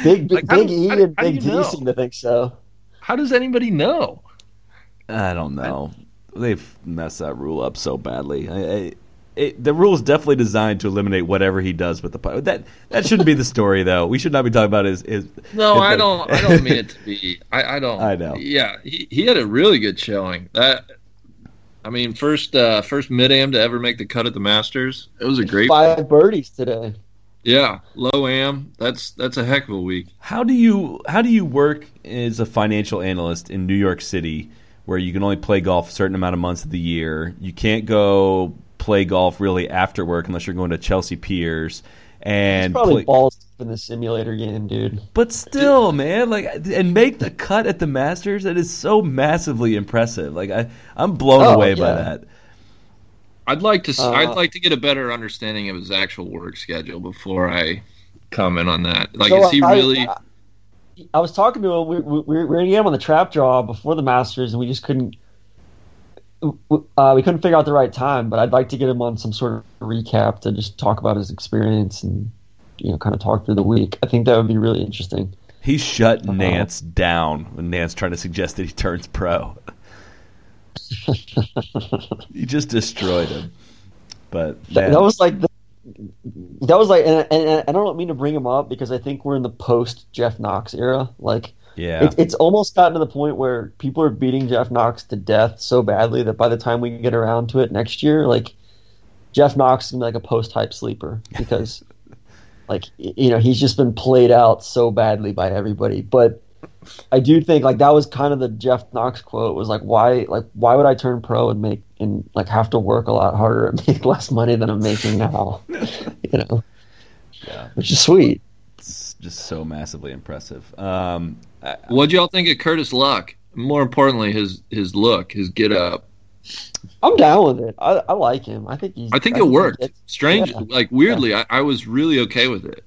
F: Big, big,
G: Like,
F: big
G: do-
F: E
G: how-
F: and
G: how
F: Big D
G: know?
F: seem to think so.
G: How does anybody know?
A: I don't know. They've messed that rule up so badly. I, I, it, the rule is definitely designed to eliminate whatever he does with the putt. That that shouldn't be the story, though. We should not be talking about his. his
G: No,
A: his-
G: I don't. I don't mean it to be. I, I don't.
A: I know.
G: Yeah, he, he had a really good showing. That, I mean, first uh, first mid am to ever make the cut at the Masters. It was a great.
F: Five birdies today.
G: Yeah, low am. That's that's a heck of a week.
A: How do you how do you work as a financial analyst in New York City, where you can only play golf a certain amount of months of the year? You can't go play golf really after work unless you're going to Chelsea Piers.
F: It's
A: And
F: probably
A: play,
F: balls deep in the simulator game, dude.
A: But still, man, like and make the cut at the Masters. That is so massively impressive. Like I, I'm blown
F: Oh,
A: away by that.
G: I'd like to. s
F: Uh,
G: would like to get a better understanding of his actual work schedule before I comment on that. Like,
F: So
G: is he
F: I-
G: really?
F: I, I was talking to him. We, we, we were going to get him on the trap draw before the Masters, and we just couldn't. Uh, we couldn't figure out the right time, but I'd like to get him on some sort of recap to just talk about his experience and you know kind of talk through the week. I think that would be really interesting.
A: He shut
F: Uh-huh.
A: Nantz down when Nantz tried to suggest that he turns pro. he just destroyed him. But
F: That, that was like the, that was like, and, and, I don't mean to bring him up because I think we're in the post Jeff Knox era. Like
A: yeah,
F: it, it's almost gotten to the point where people are beating Jeff Knox to death so badly that by the time we get around to it next year, like Jeff Knox is gonna be like a post hype sleeper because like you know he's just been played out so badly by everybody. But I do think like that was kind of the Jeff Knox quote was like why like why would I turn pro and make and like have to work a lot harder and make less money than I'm making now, you know,
A: Yeah.
F: which is sweet.
A: it's just so massively impressive. Um, I-
G: what do y'all think of Curtis Luck? More importantly, his his look, his get up.
F: I'm down with it. I, I like him. I think he's.
G: I think
F: he
G: it worked. Strange,
F: yeah.
G: like weirdly, I, I was really okay with it.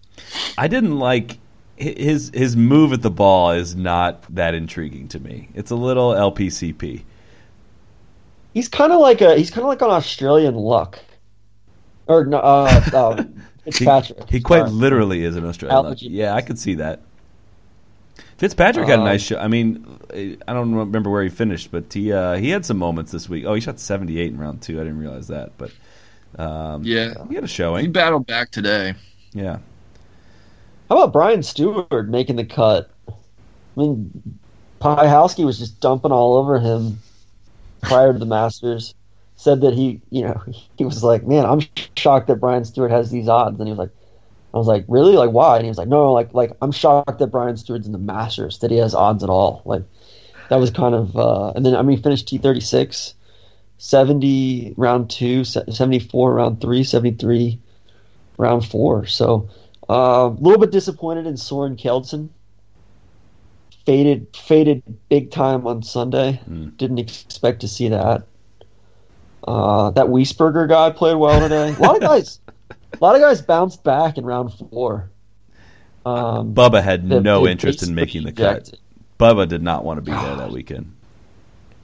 A: I didn't like hi- his his move at the ball is not that intriguing to me. It's a little LPCP.
F: He's kind of like a he's kind of like an Australian luck, or no, uh, uh,
A: He,
F: Fitzpatrick.
A: he quite
F: Sorry.
A: literally is an Australian.
F: Allergy.
A: Yeah, I could see that. Fitzpatrick had a
F: Um,
A: nice show. I mean, I don't remember where he finished, but he uh, he had some moments this week. Oh, he shot 78 in round two. I didn't realize that, but um,
G: Yeah.
A: he had a showing.
G: He battled back today.
A: Yeah,
F: How about Brian Stuard making the cut? I mean, Pyhowski was just dumping all over him prior to the Masters. Said that he, you know, he was like, "Man, I'm shocked that Brian Stuard has these odds." And he was like, "I was like, really? Like, why?" And he was like, "No, no, like, like I'm shocked that Brian Stuard's in the Masters that he has odds at all." Like, that was kind of. Uh, and then I mean, he finished T36, 70 round two, 74 round three, 73 round four. So uh, a little bit disappointed in Soren Kjeldsen. Faded, faded big time on Sunday.
A: Mm.
F: Didn't expect to see that. Uh, that Wiesberger guy played well today. A lot of guys, a lot of guys bounced back in round four. Um,
A: Bubba had
F: that-
A: no
F: that
A: interest in making the cut. Bubba did not want to be there that weekend.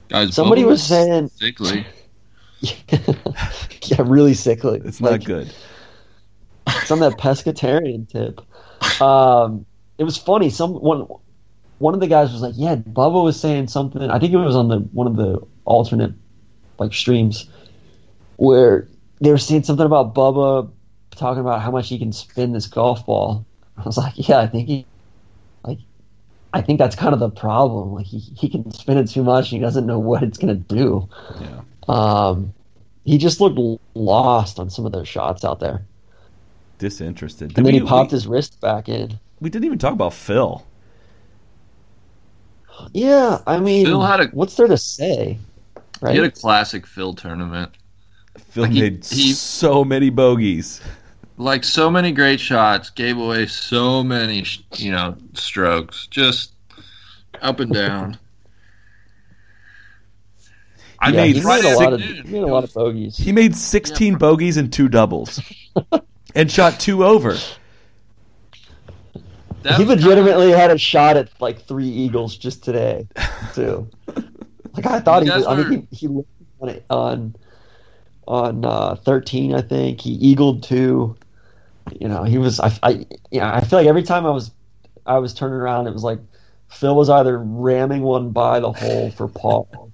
G: Guys,
F: Somebody
G: Bubba
F: was saying,
G: sickly.
F: yeah, really sickly.
A: It's
F: Like,
A: not good.
F: It's on that pescatarian tip. Um, it was funny. Some one one of the guys was like, "Yeah, Bubba was saying something." I think it was on the one of the alternate like streams where they were saying something about Bubba talking about how much he can spin this golf ball. I was like, "Yeah, I think he like." I think that's kind of the problem. Like he, he can spin it too much, and he doesn't know what it's gonna do.
A: Yeah.
F: Um, he just looked lost on some of those shots out there.
A: Disinterested. Did
F: And then
A: we,
F: he popped
A: we,
F: his wrist back in.
A: we didn't even talk about Phil.
F: Yeah, I mean,
G: Phil had a-
F: what's there to say? Right?
G: He had a classic Phil tournament.
A: Phil
G: Like he-
A: made
G: he-
A: so many bogeys.
G: Like so many great shots, gave away so many, you know, strokes, just up and down. I
A: Yeah,
F: yeah,
G: made
F: he
G: Friday
F: made a lot of
G: afternoon.
F: he made a lot of bogeys.
A: He made 16 bogeys and two doubles, and shot two over.
G: That
F: he
G: was
F: legitimately had a shot at like three eagles just today, too. like I thought
G: You
F: he, was, I think he, he looked on it on on uh, thirteen. I think he eagled two. You know, he was. I, I yeah. I feel like every time I was I was turning around, it was like Phil was either ramming one by the hole for Paul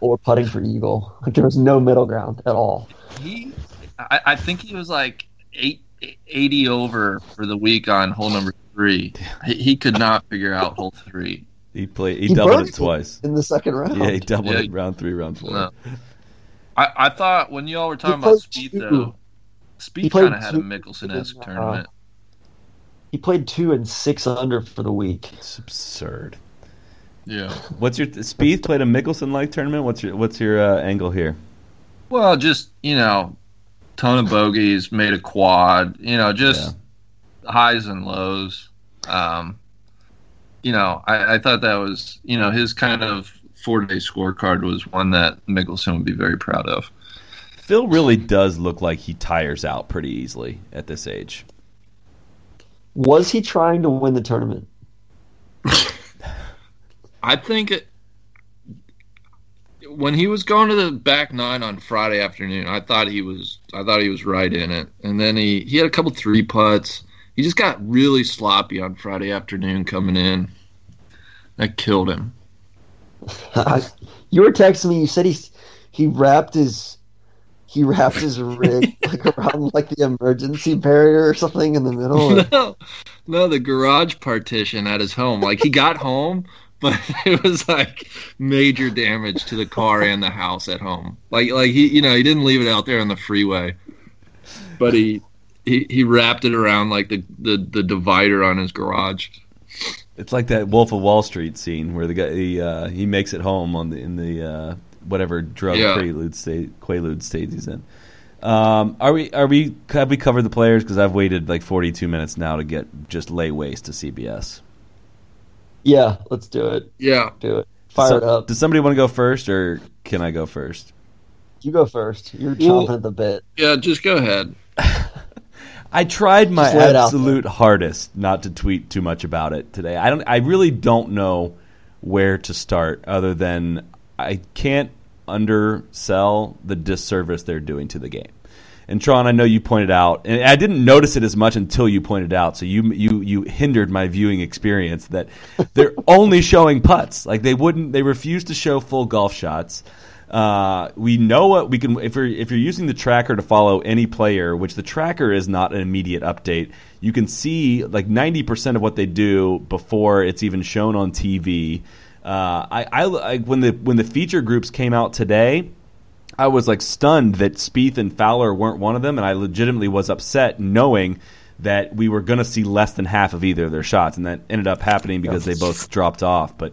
F: or putting for eagle. Like there was no middle ground at all.
G: he I, I think he was like eight, 80 over for the week on hole number three. He, he could not figure out hole three.
A: He played. He,
F: He
A: doubled it twice.
F: in the second round.
A: Yeah, he doubled
G: Yeah.
A: it round three, round four.
G: No. I, I thought when y'all were talking
F: He
G: about Spieth
F: two.
G: though,
F: Spieth
G: kind of had a Mickelson esque
F: in, uh,
G: tournament.
F: He played two and six under for the week.
A: It's absurd.
G: Yeah.
A: What's your Spieth played a Mickelson like tournament? What's your What's your uh, angle here?
G: Well, just you know, ton of bogeys, made a quad. You know, just highs and lows. Um, you know, I, I thought that was you know his kind of four day scorecard was one that Mickelson would be very proud of.
A: Phil really does look like he tires out pretty easily at this age.
F: Was he trying to win the tournament?
G: I think it, when he was going to the back nine on Friday afternoon, I thought he was I thought he was right in it, and then he he had a couple three putts. He just got really sloppy on Friday afternoon coming in. That killed him.
F: you were texting me. You said he he wrapped his he wrapped his rig like around like the emergency barrier or something in the middle.
G: no, no, the garage partition at his home. Like he got home, but it was like major damage to the car and the house at home. Like like he you know he didn't leave it out there on the freeway, but he he, he wrapped it around like the, the, the divider on his garage.
A: It's like that Wolf of Wall Street scene where the guy he uh, he makes it home on the in the uh, whatever drug
G: Yeah.
A: prelude state Quaalude state he's in. Um, are we are we have we covered the players? Because I've waited like 42 minutes now to get just lay waste to CBS.
F: Yeah, let's do it.
G: Yeah.
F: Do it. Fire
A: So-
F: it up.
A: Does somebody want to go first, or can I go first?
F: You go first. You're
G: Well-
F: at the bit.
G: Yeah, just go ahead.
A: I tried my
F: Just lay it out
A: absolute hardest not to tweet too much about it today. I don't. I really don't know where to start, other than I can't undersell the disservice they're doing to the game. And Tron, I know you pointed out, and I didn't notice it as much until you pointed out. So you you you hindered my viewing experience that they're only showing putts. Like they wouldn't, they refuse to show full golf shots. Uh, we know what we can if you're if you're using the tracker to follow any player, which the tracker is not an immediate update. You can see like ninety percent of what they do before it's even shown on TV. Uh, I, I, I when the when the feature groups came out today. I was like stunned that Spieth and Fowler weren't one of them, and I legitimately was upset knowing that we were going to see less than half of either of their shots, and that ended up happening because they both dropped off. But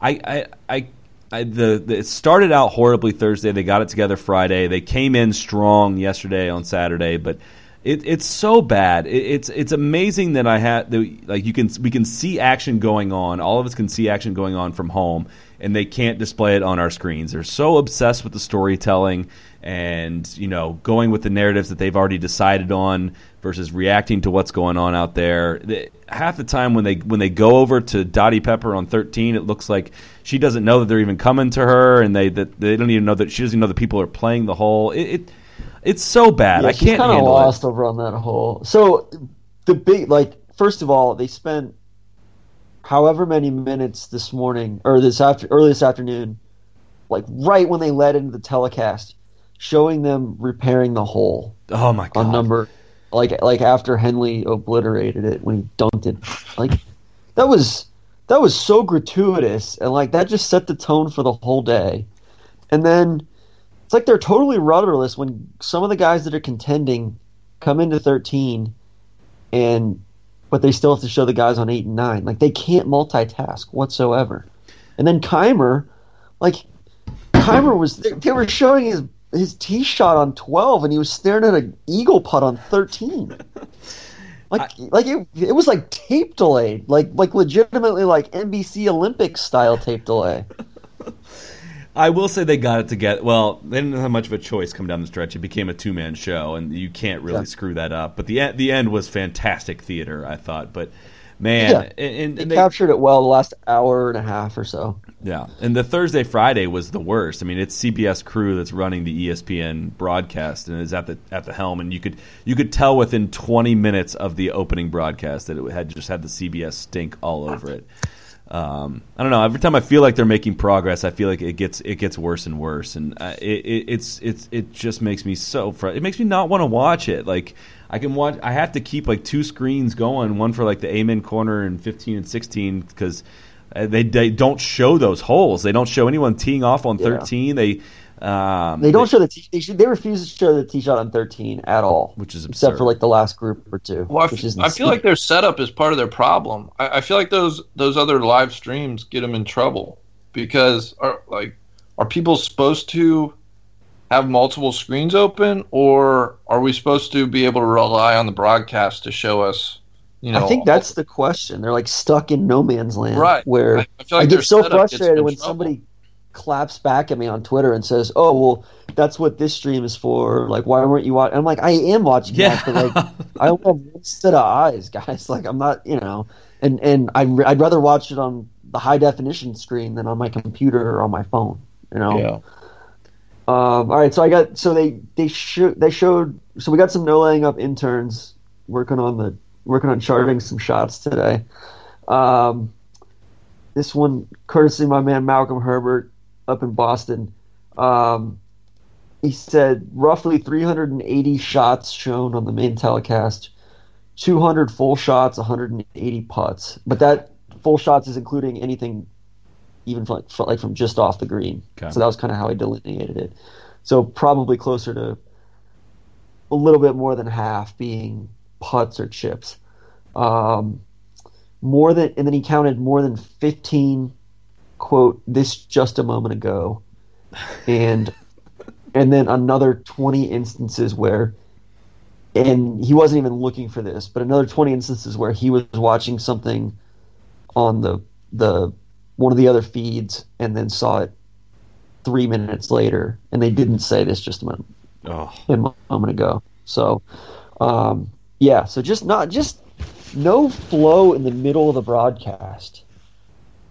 A: I, I, I, I the, the it started out horribly Thursday. They got it together Friday. They came in strong yesterday on Saturday, but it, it's so bad. It, it's it's amazing that I had the, like you can we can see action going on. All of us can see action going on from home, and they can't display it on our screens. They're so obsessed with the storytelling and you know going with the narratives that they've already decided on versus reacting to what's going on out there. Half the time when they when they go over to Dottie Pepper on 13, it looks like she doesn't know that they're even coming to her, and they that they don't even know that she doesn't even know that people are playing the hole. It, it it's so bad.
F: Yeah,
A: I can't
F: kind of
A: handle
F: lost
A: it.
F: over on that hole. So the big like first of all, they spent however many minutes this morning or this after early this afternoon, like right when they led into the telecast, showing them repairing the hole
A: Oh my god.
F: on number like like after Henley obliterated it when he dunked it. Like that was that was so gratuitous and like that just set the tone for the whole day. And then it's like they're totally rudderless when some of the guys that are contending come into 13 and but they still have to show the guys on 8 and 9. Like they can't multitask whatsoever. And then Kaymer like Kaymer was they, they were showing his his tee shot on 12 and he was staring at an eagle putt on 13 like like it, it was like tape delayed like like legitimately like NBC Olympics style tape delay
A: I will say they got it together. Well, they didn't have much of a choice come down the stretch. It became a two man show, and you can't really
F: Yeah.
A: screw that up. But the the end was fantastic theater, I thought. But man,
F: Yeah.
A: and, and,
F: they
A: and they,
F: captured it well the last hour and a half or so
A: yeah, and the Thursday Friday was the worst. I mean, it's CBS crew that's running the ESPN broadcast and is at the at the helm, and you could you could tell within 20 minutes of the opening broadcast that it had just had the CBS stink all over it. Um, I don't know. Every time I feel like they're making progress, I feel like it gets it gets worse and worse, and uh, it, it it's it's it just makes me so fr- it makes me not want to watch it. Like I can watch, I have to keep like two screens going, one for like the Amen corner and fifteen and sixteen because uh, they they don't show those holes. They don't show anyone teeing off on
F: Yeah.
A: thirteen. They um,
F: they don't show the tee, they, should, they refuse to show the tee shot on 13 at all
A: which is
F: except
A: absurd.
F: for like the last group or two
G: Well, I,
F: which
G: f- feel like their setup is part of their problem. I, I feel like those those other live streams get them in trouble because are like are people supposed to have multiple screens open, or are we supposed to be able to rely on the broadcast to show us? You know,
F: I think that's the question they're like stuck in no man's land
G: right.
F: where
G: I, I feel like
F: I get so
G: setup gets them
F: frustrated when
G: trouble.
F: somebody claps back at me on Twitter and says, "Oh, well, that's what this stream is for." Like, why weren't you watching? I'm like, I am watching
A: Yeah.
F: that, but like, I only have one set of eyes, guys. Like, I'm not, you know, and and I I'd rather watch it on the high definition screen than on my computer or on my phone. You know.
G: yeah.
F: Um, all right, so I got so they they sho- they showed so we got some no laying up interns working on the working on charting some shots today. Um, this one courtesy of my man Malcolm Herbert up in Boston. Um, he said roughly 380 shots shown on the main telecast, 200 full shots, 180 putts. But that full shots is including anything even from, like from just off the green.
A: Okay.
F: So that was kind of how he delineated it. So probably closer to a little bit more than half being putts or chips. Um, more than, and then he counted more than 15 quote this just a moment ago, and and then another 20 instances where and he wasn't even looking for this, but another 20 instances where he was watching something on the the one of the other feeds and then saw it three minutes later, and they didn't say this just a moment,
A: oh.
F: a moment ago. So, um, yeah, so just not just no flow in the middle of the broadcast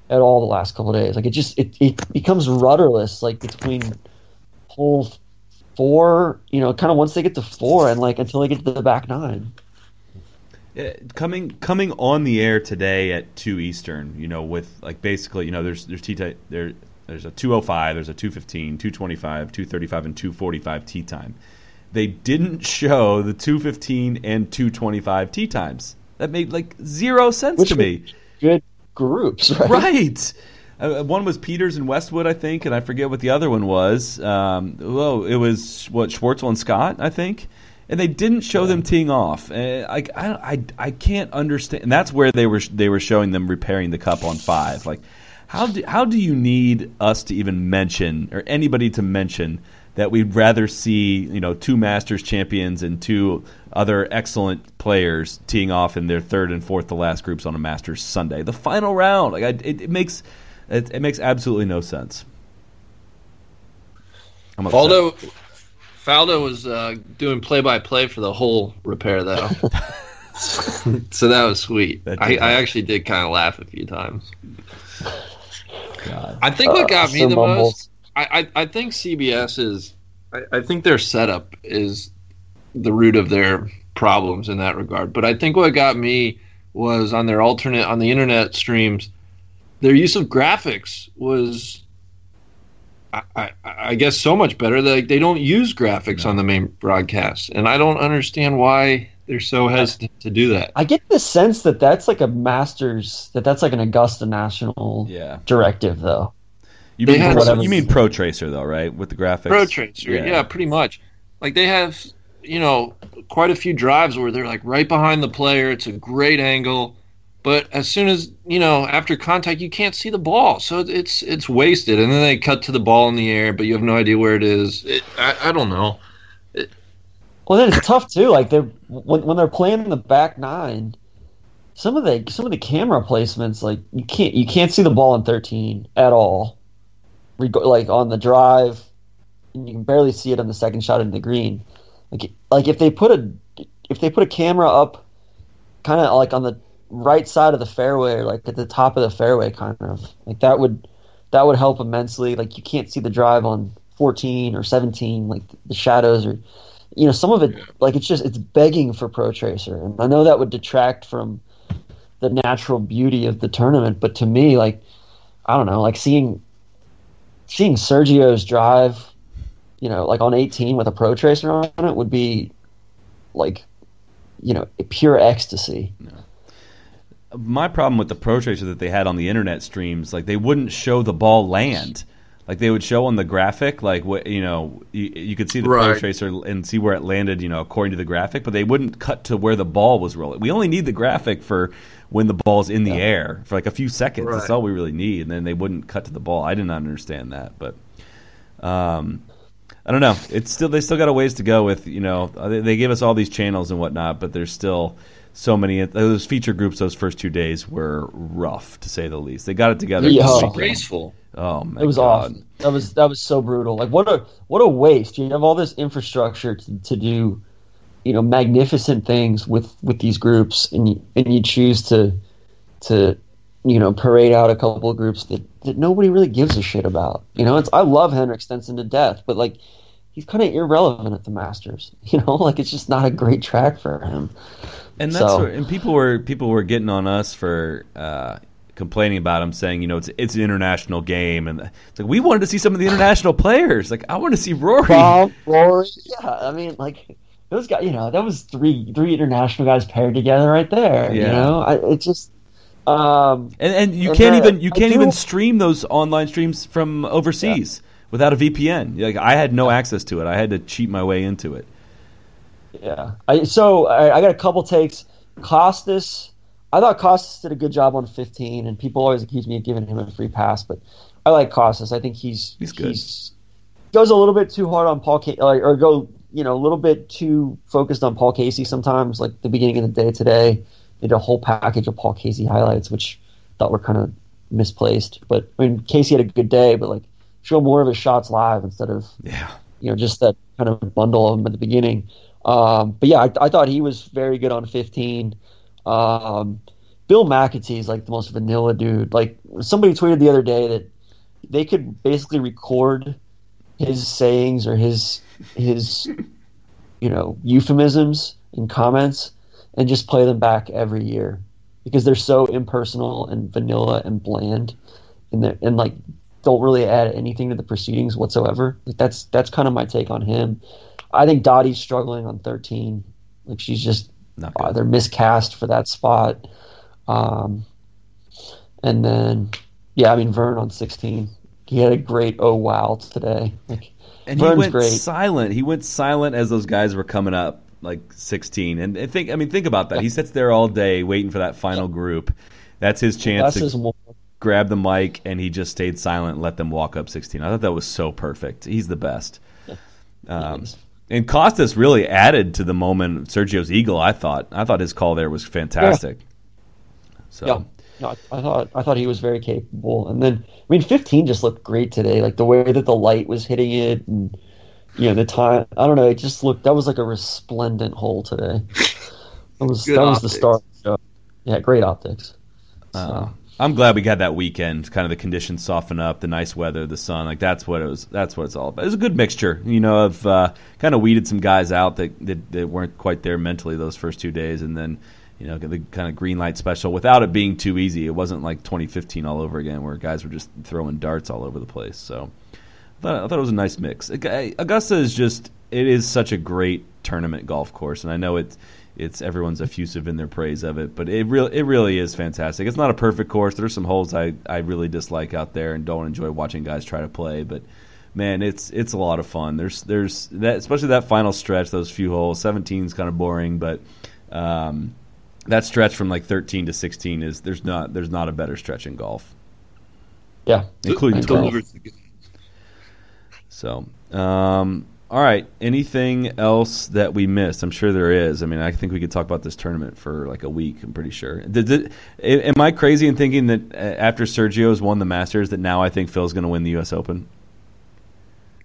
F: at all the last couple of days. Like it just it, it becomes rudderless, like between hole four, you know, kind of once they get to four and like until they get to the back nine.
A: Coming coming on the air today at two Eastern, you know, with like basically, you know, there's there's tee time there there's a 205, there's a 215, 225, 235, and 245 tee time. They didn't show the 215 and 225 tea times. That made like zero sense
F: Which
A: to me.
F: Good groups, right?
A: Right. Uh, one was Pieters and Westwood, I think, and I forget what the other one was. Um, well, it was what Schwartzel and Scott, I think, and they didn't show them teeing off. Uh, I, I, I, I can't understand. And that's where they were they were showing them repairing the cup on five. Like, how do how do you need us to even mention or anybody to mention that we'd rather see you know two Masters champions and two other excellent players teeing off in their third and fourth to last groups on a Masters Sunday, the final round. Like, I, it, it makes it, it makes absolutely no sense. I'm upset.
G: Faldo, Faldo was uh, doing play by play for the hole repair though, so that was sweet.
A: That
G: I, I actually did kind of laugh a few times.
A: God.
G: I think what
F: Uh,
G: got me the
F: mumbles.
G: most, I, I, I think CBS is, I, I think their setup is the root of their problems in that regard. But I think what got me was on their alternate on the internet streams, their use of graphics was, I, I, I guess, so much better. Like they don't use graphics on the main broadcast, and I don't understand why they're so hesitant to do that.
F: I get the sense that that's like a Masters, that that's like an Augusta National
A: Yeah.
F: directive, though.
A: You mean
G: had
A: pro,
F: some-
A: you mean Pro Tracer though, right? With the graphics.
G: Pro Tracer, yeah. pretty much. Like they have, you know, quite a few drives where they're like right behind the player. It's a great angle, but as soon as you know after contact, you can't see the ball, so it's it's wasted. And then they cut to the ball in the air, but you have no idea where it is. It, I, I don't know.
F: Well, then it's tough too. Like they're when when they're playing in the back nine, some of the some of the camera placements, like you can't you can't see the ball in thirteen at all. Like on the drive, and you can barely see it on the second shot in the green. Like like if they put a if they put a camera up, kind of like on the right side of the fairway, or like at the top of the fairway, kind of like that would that would help immensely. Like you can't see the drive on fourteen or seventeen, like the shadows or you know some of it like it's just it's begging for pro tracer and i know that would detract from the natural beauty of the tournament but to me like i don't know like seeing seeing sergio's drive you know like on 18 with a pro tracer on it would be like you know pure ecstasy
A: My problem with the Pro Tracer that they had on the internet streams, like they wouldn't show the ball land. Like they would show on the graphic, like what you know, you, you could see the Pro Tracer and see where it landed, you know, according to the graphic, but they wouldn't cut to where the ball was rolling. We only need the graphic for when the ball's in the air for like a few seconds. That's all we really need, and then they wouldn't cut to the ball. I didn't understand that, but um, I don't know. It's still they still got a ways to go with you know they, they gave us all these channels and whatnot, but there's still so many those feature groups. Those first two days were rough to say the least. They got it together.
F: Yeah.
A: this
F: Oh.
G: Graceful.
A: Oh my
F: it was
A: god!
F: off that was that was so brutal like what a what a waste you have all this infrastructure to, to do you know magnificent things with with these groups and you and you choose to to you know parade out a couple of groups that, that nobody really gives a shit about you know it's i love henrik stenson to death but like he's kind of irrelevant at the masters you know like it's just not a great track for him
A: And that's
F: So-
A: where, and people were people were getting on us for uh, complaining about him, saying you know it's it's an international game, and it's like we wanted to see some of the international players. Like I want to see Rory.
F: Bob, Rory, yeah i mean like those guys you know that was three three international guys paired together right there you know I, it just um
A: And, and you
F: And
A: can't
F: the-
A: even you can't even stream those online streams from overseas without a VPN. Like I had no access to it. I had to cheat my way into it.
F: Yeah. I, so I, I got a couple takes. Costas, I thought Costas did a good job on 15, and people always accuse me of giving him a free pass, but I like Costas. I think he's
A: He's good.
F: goes a little bit too hard on Paul, Ca- like, or go you know a little bit too focused on Paul Casey sometimes. Like the beginning of the day today, They did a whole package of Paul Casey highlights, which I thought were kind of misplaced. But I mean, Casey had a good day, but like show more of his shots live instead of
A: Yeah.
F: you know, just that kind of bundle of them at the beginning. Um, but yeah, I, I thought he was very good on 15. Um, Bill Macatee is like the most vanilla dude. Like somebody tweeted the other day that they could basically record his sayings or his his you know euphemisms and comments and just play them back every year because they're so impersonal and vanilla and bland and they and like don't really add anything to the proceedings whatsoever. Like that's that's kind of my take on him. I think Dottie's struggling on 13. Like she's just uh, they're miscast for that spot. Um, and then yeah, I mean Verne on 16. He had a great oh wow today. Like
A: And he went
F: great.
A: silent. He went silent as those guys were coming up, like 16. And I think, I mean, think about that. He sits there all day waiting for that final group. That's his chance
F: that's
A: to
F: his
A: grab the mic, and he just stayed silent and let them walk up 16. I thought that was so perfect. He's the best. Um, and Costas really added to the moment. Sergio's eagle. I thought. I thought his call there was fantastic. So
F: Yeah. No, I thought I thought he was very capable. And then I mean 15 just looked great today. Like the way that the light was hitting it and you know the time I don't know, it just looked that was like a resplendent hole today. That was
G: Good
F: that was the
G: optics.
F: star. the. Yeah, great optics.
A: Uh, I'm glad we got that weekend. Kind of the conditions soften up, the nice weather, the sun. Like that's what it was. That's what it's all about. It was a good mixture, you know, of uh, kind of weeded some guys out that, that that weren't quite there mentally those first two days, and then you know the kind of green light special without it being too easy. It wasn't like 2015 all over again, where guys were just throwing darts all over the place. So I thought, I thought it was a nice mix. Augusta is just it is such a great tournament golf course, and I know it's it's everyone's effusive in their praise of it, but it really it really is fantastic. It's not a perfect course. There's some holes I, I really dislike out there and don't enjoy watching guys try to play, but man, it's it's a lot of fun. There's there's that especially that final stretch, those few holes. 17 is kind of boring, but um, that stretch from like 13 to 16 is there's not there's not a better stretch in golf,
F: Yeah.
A: including 12. So, um, all right. Anything else that we missed? I'm sure there is. I mean, I think we could talk about this tournament for like a week. I'm pretty sure. Did, did, am I crazy in thinking that uh, after Sergio's won the Masters, that now I think Phil's going to win the U.S. Open?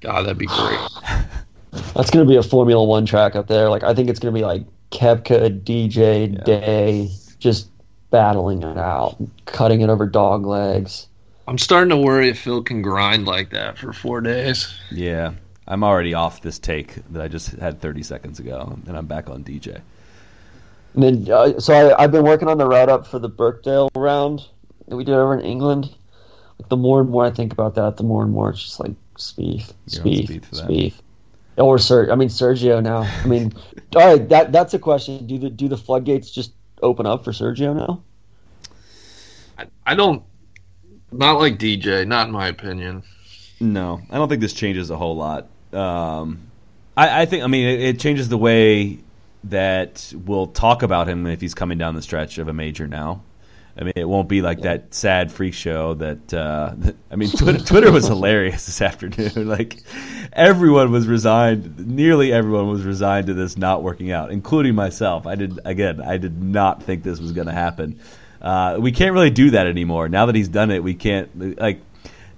G: God, that'd be great.
F: That's going to be a Formula 1 track up there. Like I think it's going to be like Koepka, DJ,
A: Yeah.
F: Day just battling it out, cutting it over dog legs.
G: I'm starting to worry if Phil can grind like that for four days.
A: Yeah, I'm already off this take that I just had 30 seconds ago, and I'm back on DJ.
F: And then, uh, so I, I've been working on the route up for the Birkdale round that we did over in England. Like the more and more I think about that, the more and more it's just like Spieth,
A: You're
F: Spieth,
A: Spieth for that.
F: Spieth. Or Ser- I mean Sergio now. I mean, all right, that that's a question. Do the do the floodgates just open up for Sergio now?
G: I, I don't, not like DJ, not in my opinion.
A: No, I don't think this changes a whole lot. Um, I, I think, I mean, it, it changes the way that we'll talk about him if he's coming down the stretch of a major now. I mean, it won't be like that sad freak show that. Uh, that I mean, Twitter, Twitter was hilarious this afternoon. Like, everyone was resigned. Nearly everyone was resigned to this not working out, including myself. I did again. I did not think this was going to happen. Uh, we can't really do that anymore. Now that he's done it, we can't like.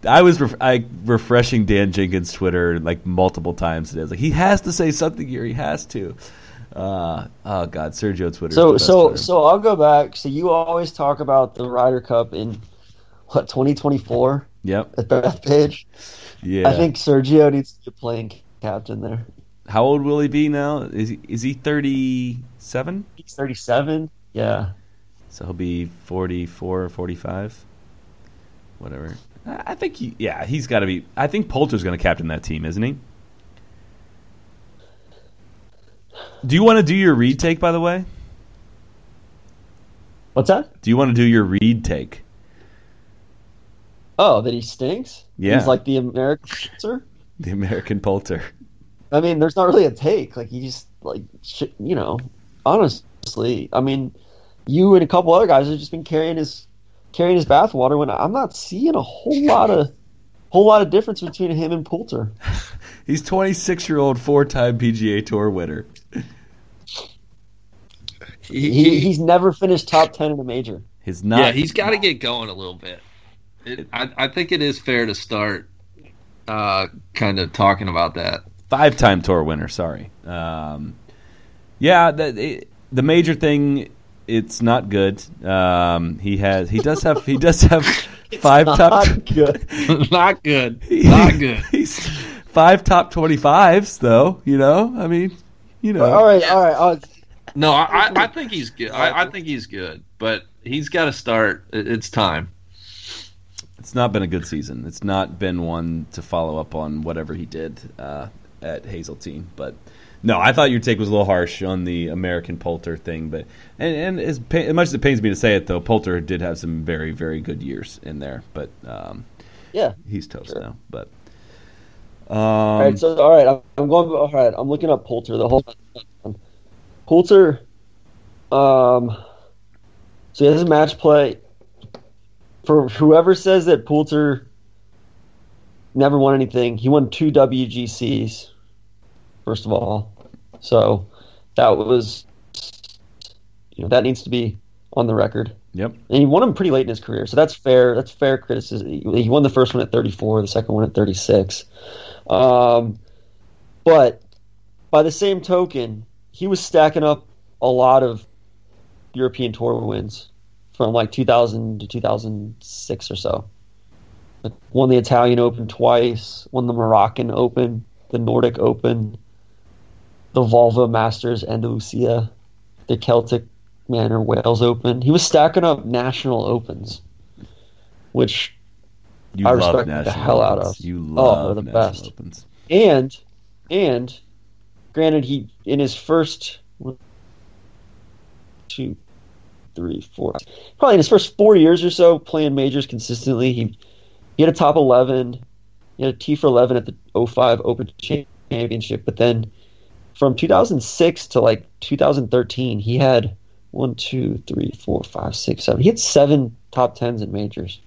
A: I was ref- I refreshing Dan Jenkins' Twitter like multiple times today. I was like, he has to say something here. He has to. Uh, oh God, Sergio Twitter.
F: So so so I'll go back. So you always talk about the Ryder Cup in what 2024
A: Yep.
F: at Bethpage.
A: Yeah.
F: I think Sergio needs to be playing captain there.
A: How old will he be now? Is he, is he thirty seven?
F: He's 37. Yeah.
A: So he'll be 44 or 45. Whatever. I I think he, yeah, he's got to be. I think Poulter's going to captain that team, isn't he? Do you want to do your Reed take, by the way?
F: What's that?
A: Do you want to do your Reed take?
F: Oh, that he stinks.
A: Yeah.
F: He's like the American sir.
A: The American Poulter.
F: I mean, there's not really a take. Like he just like sh- you know, honestly, I mean, you and a couple other guys have just been carrying his carrying his bathwater. When I'm not seeing a whole lot of whole lot of difference between him and Poulter.
A: He's 26 year old four time PGA Tour winner.
G: He,
F: He, he's never finished top ten in a major.
A: His not.
G: yeah, he's got to get going a little bit. It, I, I think it is fair to start uh, kind of talking about that.
A: five time tour winner. Sorry. Um, yeah, the, it, the major thing. It's not good. Um, he has. He does have. He does have five top.
F: Not good.
G: Not good. Not good.
A: He's five top twenty fives, though. You know, I mean, you know.
F: All right, all right.
G: No, I, I, I think he's good. I, I think he's good, but he's got to start. It's time.
A: It's not been a good season. It's not been one to follow up on whatever he did uh, at Hazeltine. But no, I thought your take was a little harsh on the American Poulter thing. But and, and as, pa- as much as it pains me to say it, though, Poulter did have some very very good years in there. But um,
F: yeah.
A: he's toast
F: Sure.
A: now. But um,
F: All right, so all right, I'm- I'm going. All right, I'm looking up Poulter the whole time. Poulter, um, so he has a match play. For whoever says that Poulter never won anything, he won two WGCs. First of all, so that was, you know, that needs to be on the record.
A: yep,
F: And he won them pretty late in his career, so that's fair. That's fair criticism. He he won the first one at 34, the second one at 36. Um, but by the same token, he was stacking up a lot of European Tour wins from like 2000 to 2006 or so. Like, won the Italian Open twice, won the Moroccan Open, the Nordic Open, the Volvo Masters Andalusia, the Celtic Manor Wales Open. He was stacking up national opens, which
A: you
F: I respect the hell out of.
A: You
F: Oh,
A: love
F: they're the best.
A: opens.
F: and and granted he in his first one, two three four probably in his first four years or so playing majors consistently he he had a top 11 he had a t for 11 at the 05 open championship but then from 2006 to like 2013 he had one two three four five six seven he had seven top tens in majors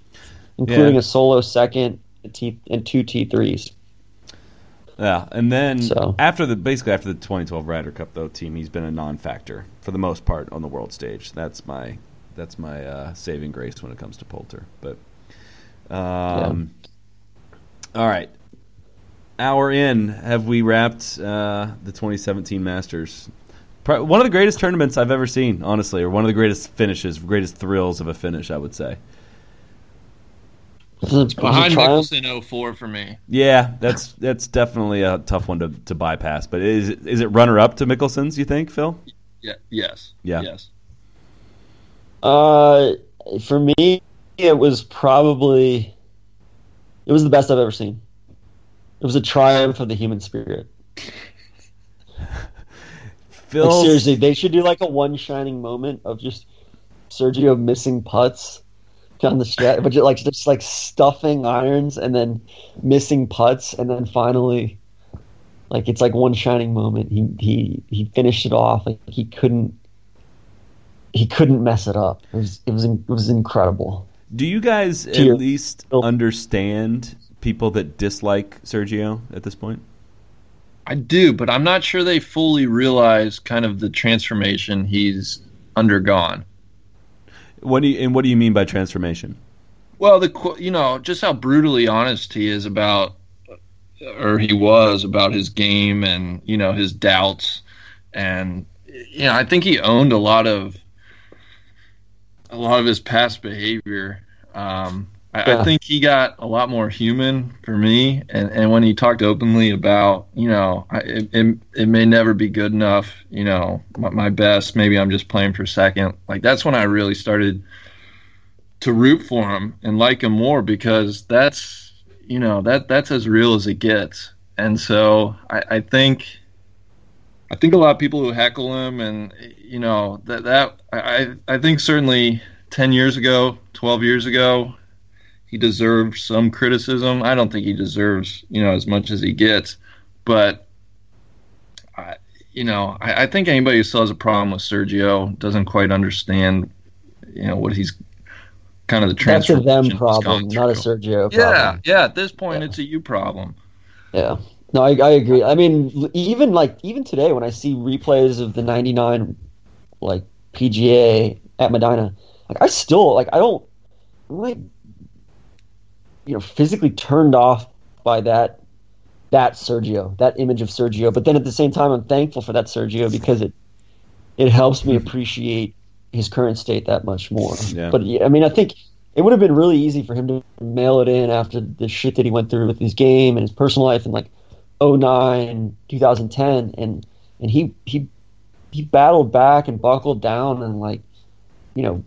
F: including
A: Yeah.
F: a solo second and, T, and two t3s
A: Yeah, and then
F: So-
A: after the basically after the 2012 Ryder Cup though team, he's been a non-factor for the most part on the world stage. That's my that's my uh, saving grace when it comes to Poulter. But um, all right, hour in, have we wrapped uh, the 2017 Masters? One of the greatest tournaments I've ever seen, honestly, or one of the greatest finishes, greatest thrills of a finish, I would say.
F: It was a- it was a
G: Behind
F: triumph.
G: Mickelson 04 for me.
A: Yeah, that's that's definitely a tough one to, to bypass. But is it, is it runner up to Mickelson's? You think, Phil?
G: Yeah. Yes.
A: Yeah.
G: Yes.
F: Uh, for me, it was probably it was the best I've ever seen. It was a triumph of the human spirit.
A: Phil,
F: Like seriously, they should do like a one shining moment of just Sergio missing putts down the stretch, but just like just like stuffing irons and then missing putts, and then finally, like it's like one shining moment. He he he finished it off. Like he couldn't he couldn't mess it up. It was it was it was incredible.
A: do you guys at
F: Dear
A: least
F: oh.
A: understand people that dislike Sergio at this point?
G: I do, but I'm not sure they fully realize kind of the transformation he's undergone.
A: What do you, and what do you mean by transformation?
G: Well, the you know just how brutally honest he is about, or he was about his game and you know his doubts, and you know I think he owned a lot of a lot of his past behavior. Um, I, I think he got a lot more human for me, and, and when he talked openly about you know I, it, it it may never be good enough, you know my, my best, maybe I'm just playing for second. Like that's when I really started to root for him and like him more because that's you know that that's as real as it gets. And so I, I think I think a lot of people who heckle him and you know that that I I think certainly ten years ago, twelve years ago, he deserves some criticism. I don't think he deserves you know as much as he gets, but I you know I, I think anybody who still has a problem with Sergio doesn't quite understand you know what he's kind of the transfer.
F: That's a them problem, not a. Sergio problem.
G: yeah. yeah. At this point,
F: Yeah.
G: it's a you problem.
F: Yeah. No, I, I agree. I mean, even like even today when I see replays of the '99 like PGA at Medina, like I still like I don't like you know physically turned off by that that Sergio, that image of Sergio. But then at the same time, I'm thankful for that Sergio because it it helps me appreciate his current state that much more.
A: Yeah.
F: But yeah, I mean, I think it would have been really easy for him to mail it in after the shit that he went through with his game and his personal life and like 09, 2010, and and he he he battled back and buckled down and like you know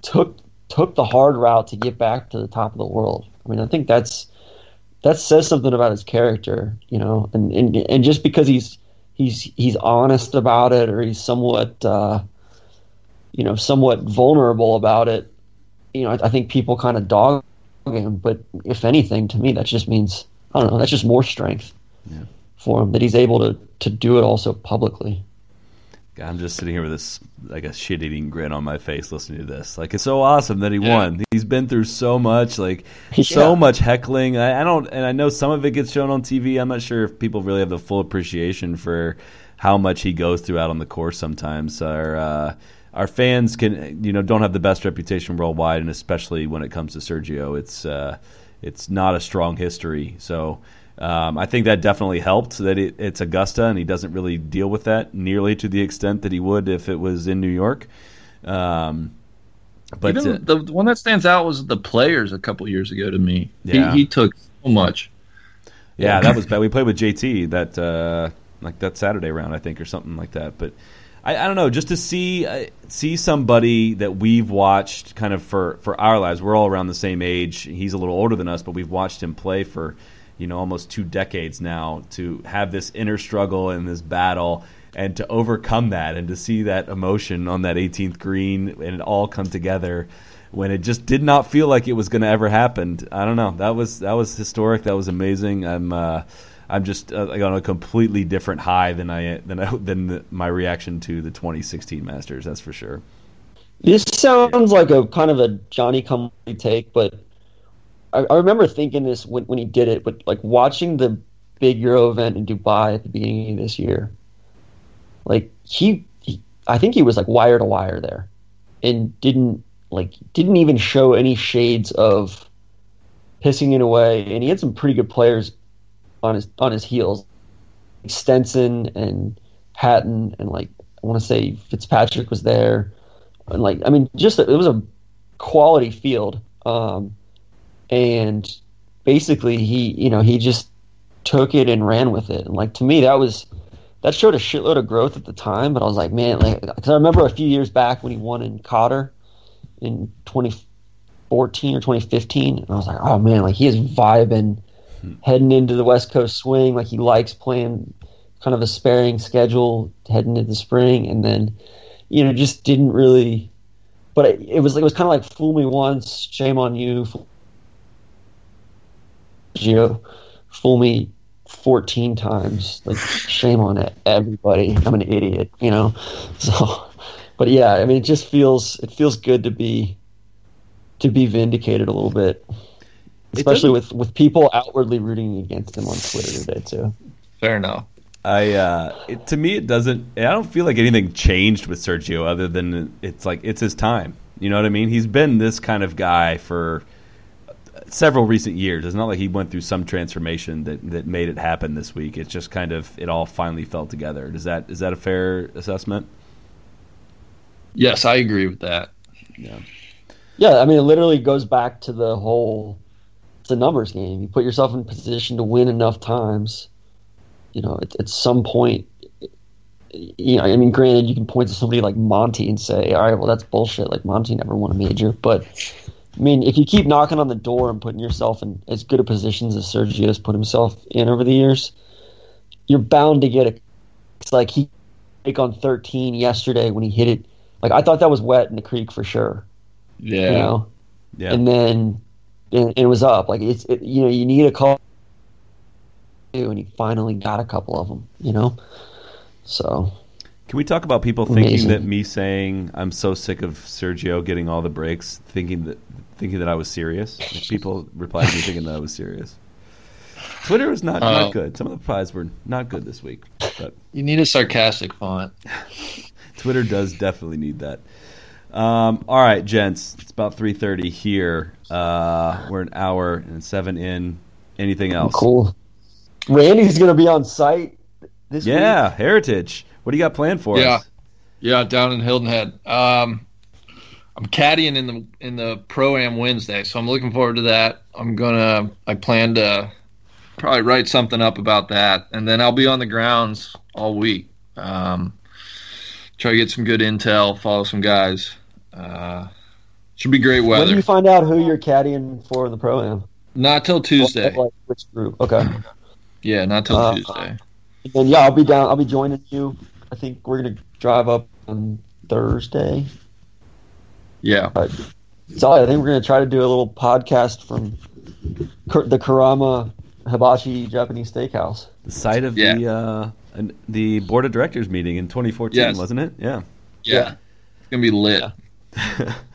F: took took the hard route to get back to the top of the world. I mean, I think that's that says something about his character, you know, and and, and just because he's he's he's honest about it or he's somewhat uh, you know somewhat vulnerable about it, you know, I, I think people kind of dog him. But if anything, to me, that just means I don't know. That's just more strength
A: Yeah.
F: for him that he's able to to do it also publicly.
A: I'm just sitting here with this like a shit eating grin on my face listening to this. Like it's so awesome that he won. He's been through so much, like so much heckling. I, I don't, and I know some of it gets shown on TV. I'm not sure if people really have the full appreciation for how much he goes through out on the course. Sometimes our uh, our fans can, you know, don't have the best reputation worldwide, and especially when it comes to Sergio, it's uh, it's not a strong history. So. Um, I think that definitely helped that it, it's Augusta and he doesn't really deal with that nearly to the extent that he would if it was in New York. Um, but
G: Even
A: uh,
G: the, one that stands out was the players a couple years ago to me.
A: Yeah.
G: He, he took so much.
A: yeah, that was bad. We played with JT that uh, like that Saturday round, I think, or something like that. But I, I don't know, just to see uh, see somebody that we've watched kind of for for our lives. We're all around the same age. He's a little older than us, but we've watched him play for you know almost two decades now. To have this inner struggle and this battle. And to overcome that, and to see that emotion on that 18th green, and it all come together, when it just did not feel like it was going to ever happen. I don't know. That was that was historic. That was amazing. I'm uh, I'm just uh, on a completely different high than I than I, than the, my reaction to the 2016 Masters. That's for sure.
F: This sounds like a kind of a Johnny come take, but I, I remember thinking this when, when he did it. But like watching the big Euro event in Dubai at the beginning of this year, like he, he I think he was like wire to wire there, and didn't like didn't even show any shades of pissing it away. And he had some pretty good players on his on his heels, Stenson and Patton, and like I want to say Fitzpatrick was there and like I mean, just it was a quality field, um, and basically he you know he just took it and ran with it, and like to me that was that showed a shitload of growth at the time. But I was like, man, like because I remember a few years back when he won in Qatar in 2014 or 2015, and I was like, oh man, like he is vibing, hmm. heading into the West Coast swing, like he likes playing kind of a sparing schedule heading into the spring, and then you know, just didn't really. But it, it was like it was kind of like fool me once, shame on you. Fool, Gio, fool me fourteen times, like shame on it, everybody. I'm an idiot, you know. So, but yeah, I mean, it just feels it feels good to be to be vindicated a little bit, especially with with people outwardly rooting against him on Twitter today too.
G: Fair enough.
A: I uh, it, to me it doesn't. I don't feel like anything changed with Sergio other than it's like it's his time. You know what I mean? He's been this kind of guy for several recent years. It's not like he went through some transformation that, that made it happen this week. It's just kind of it all finally fell together. Is that is that a fair assessment?
G: Yes, I agree with that.
F: Yeah. Yeah, I mean, it literally goes back to the whole. It's a numbers game. You put yourself in position to win enough times. You know, at, at some point, you know, I mean, granted, you can point to somebody like Monty and say, "All right, well, that's bullshit." Like Monty never won a major, but I mean, if you keep knocking on the door and putting yourself in as good a positions as Sergio has put himself in over the years, you're bound to get a. It's like he take on 13 yesterday when he hit it. Like I thought that was wet in the creek for sure.
G: Yeah.
F: You know,
A: Yeah.
F: and then and it was up. Like it's it, you know you need a call, and he finally got a couple of them. You know, so
A: Can we talk about people thinking
F: Amazing.
A: that me saying I'm so sick of Sergio getting all the breaks, thinking that thinking that I was serious? People replied to me thinking that I was serious. Twitter was not, not good. Some of the replies were not good this week, but
G: You need a sarcastic font.
A: Twitter does definitely need that. Um, all right, gents, it's about three thirty here. Uh, we're an hour and seven in. Anything else?
F: cool. Randy's gonna be on site this week.
A: Yeah, Heritage. What do you got planned for
G: Yeah.
A: us?
G: Yeah, down in Hilton Head. Um, I'm caddying in the in the pro am Wednesday, so I'm looking forward to that. I'm gonna. I plan to probably write something up about that, and then I'll be on the grounds all week. Um, try to get some good intel, follow some guys. Uh, should be great weather.
F: When do you find out who you're caddying for in the pro am?
G: Not till Tuesday.
F: Like which group? Okay.
G: Yeah, not till
F: Uh,
G: Tuesday.
F: And then yeah, I'll be down. I'll be joining you. I think we're gonna drive up on Thursday.
G: Yeah.
F: So I think we're gonna try to do a little podcast from the Kurama Hibachi Japanese Steakhouse.
A: The site of
G: Yeah.
A: the uh, the board of directors meeting in 2014,
G: Yes.
A: wasn't it? Yeah.
G: Yeah. It's gonna be lit.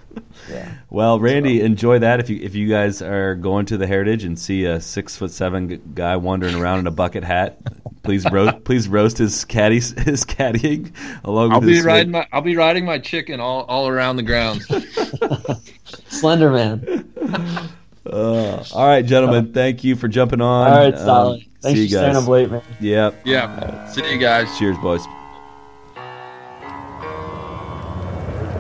A: Well, Randy, enjoy that. If you if you guys are going to the Heritage and see a six foot seven guy wandering around in a bucket hat, please roast please roast his caddy his caddying along
G: I'll
A: with
G: be
A: his
G: riding my I'll be riding my chicken all, all around the grounds.
F: Slender Man.
A: Uh, all right, gentlemen, thank you for jumping on.
F: All right,
A: Um,
F: solid. Thanks
A: see
F: for
A: you
F: staying up late, man.
A: Yep.
G: yeah. See you guys.
A: Cheers, boys.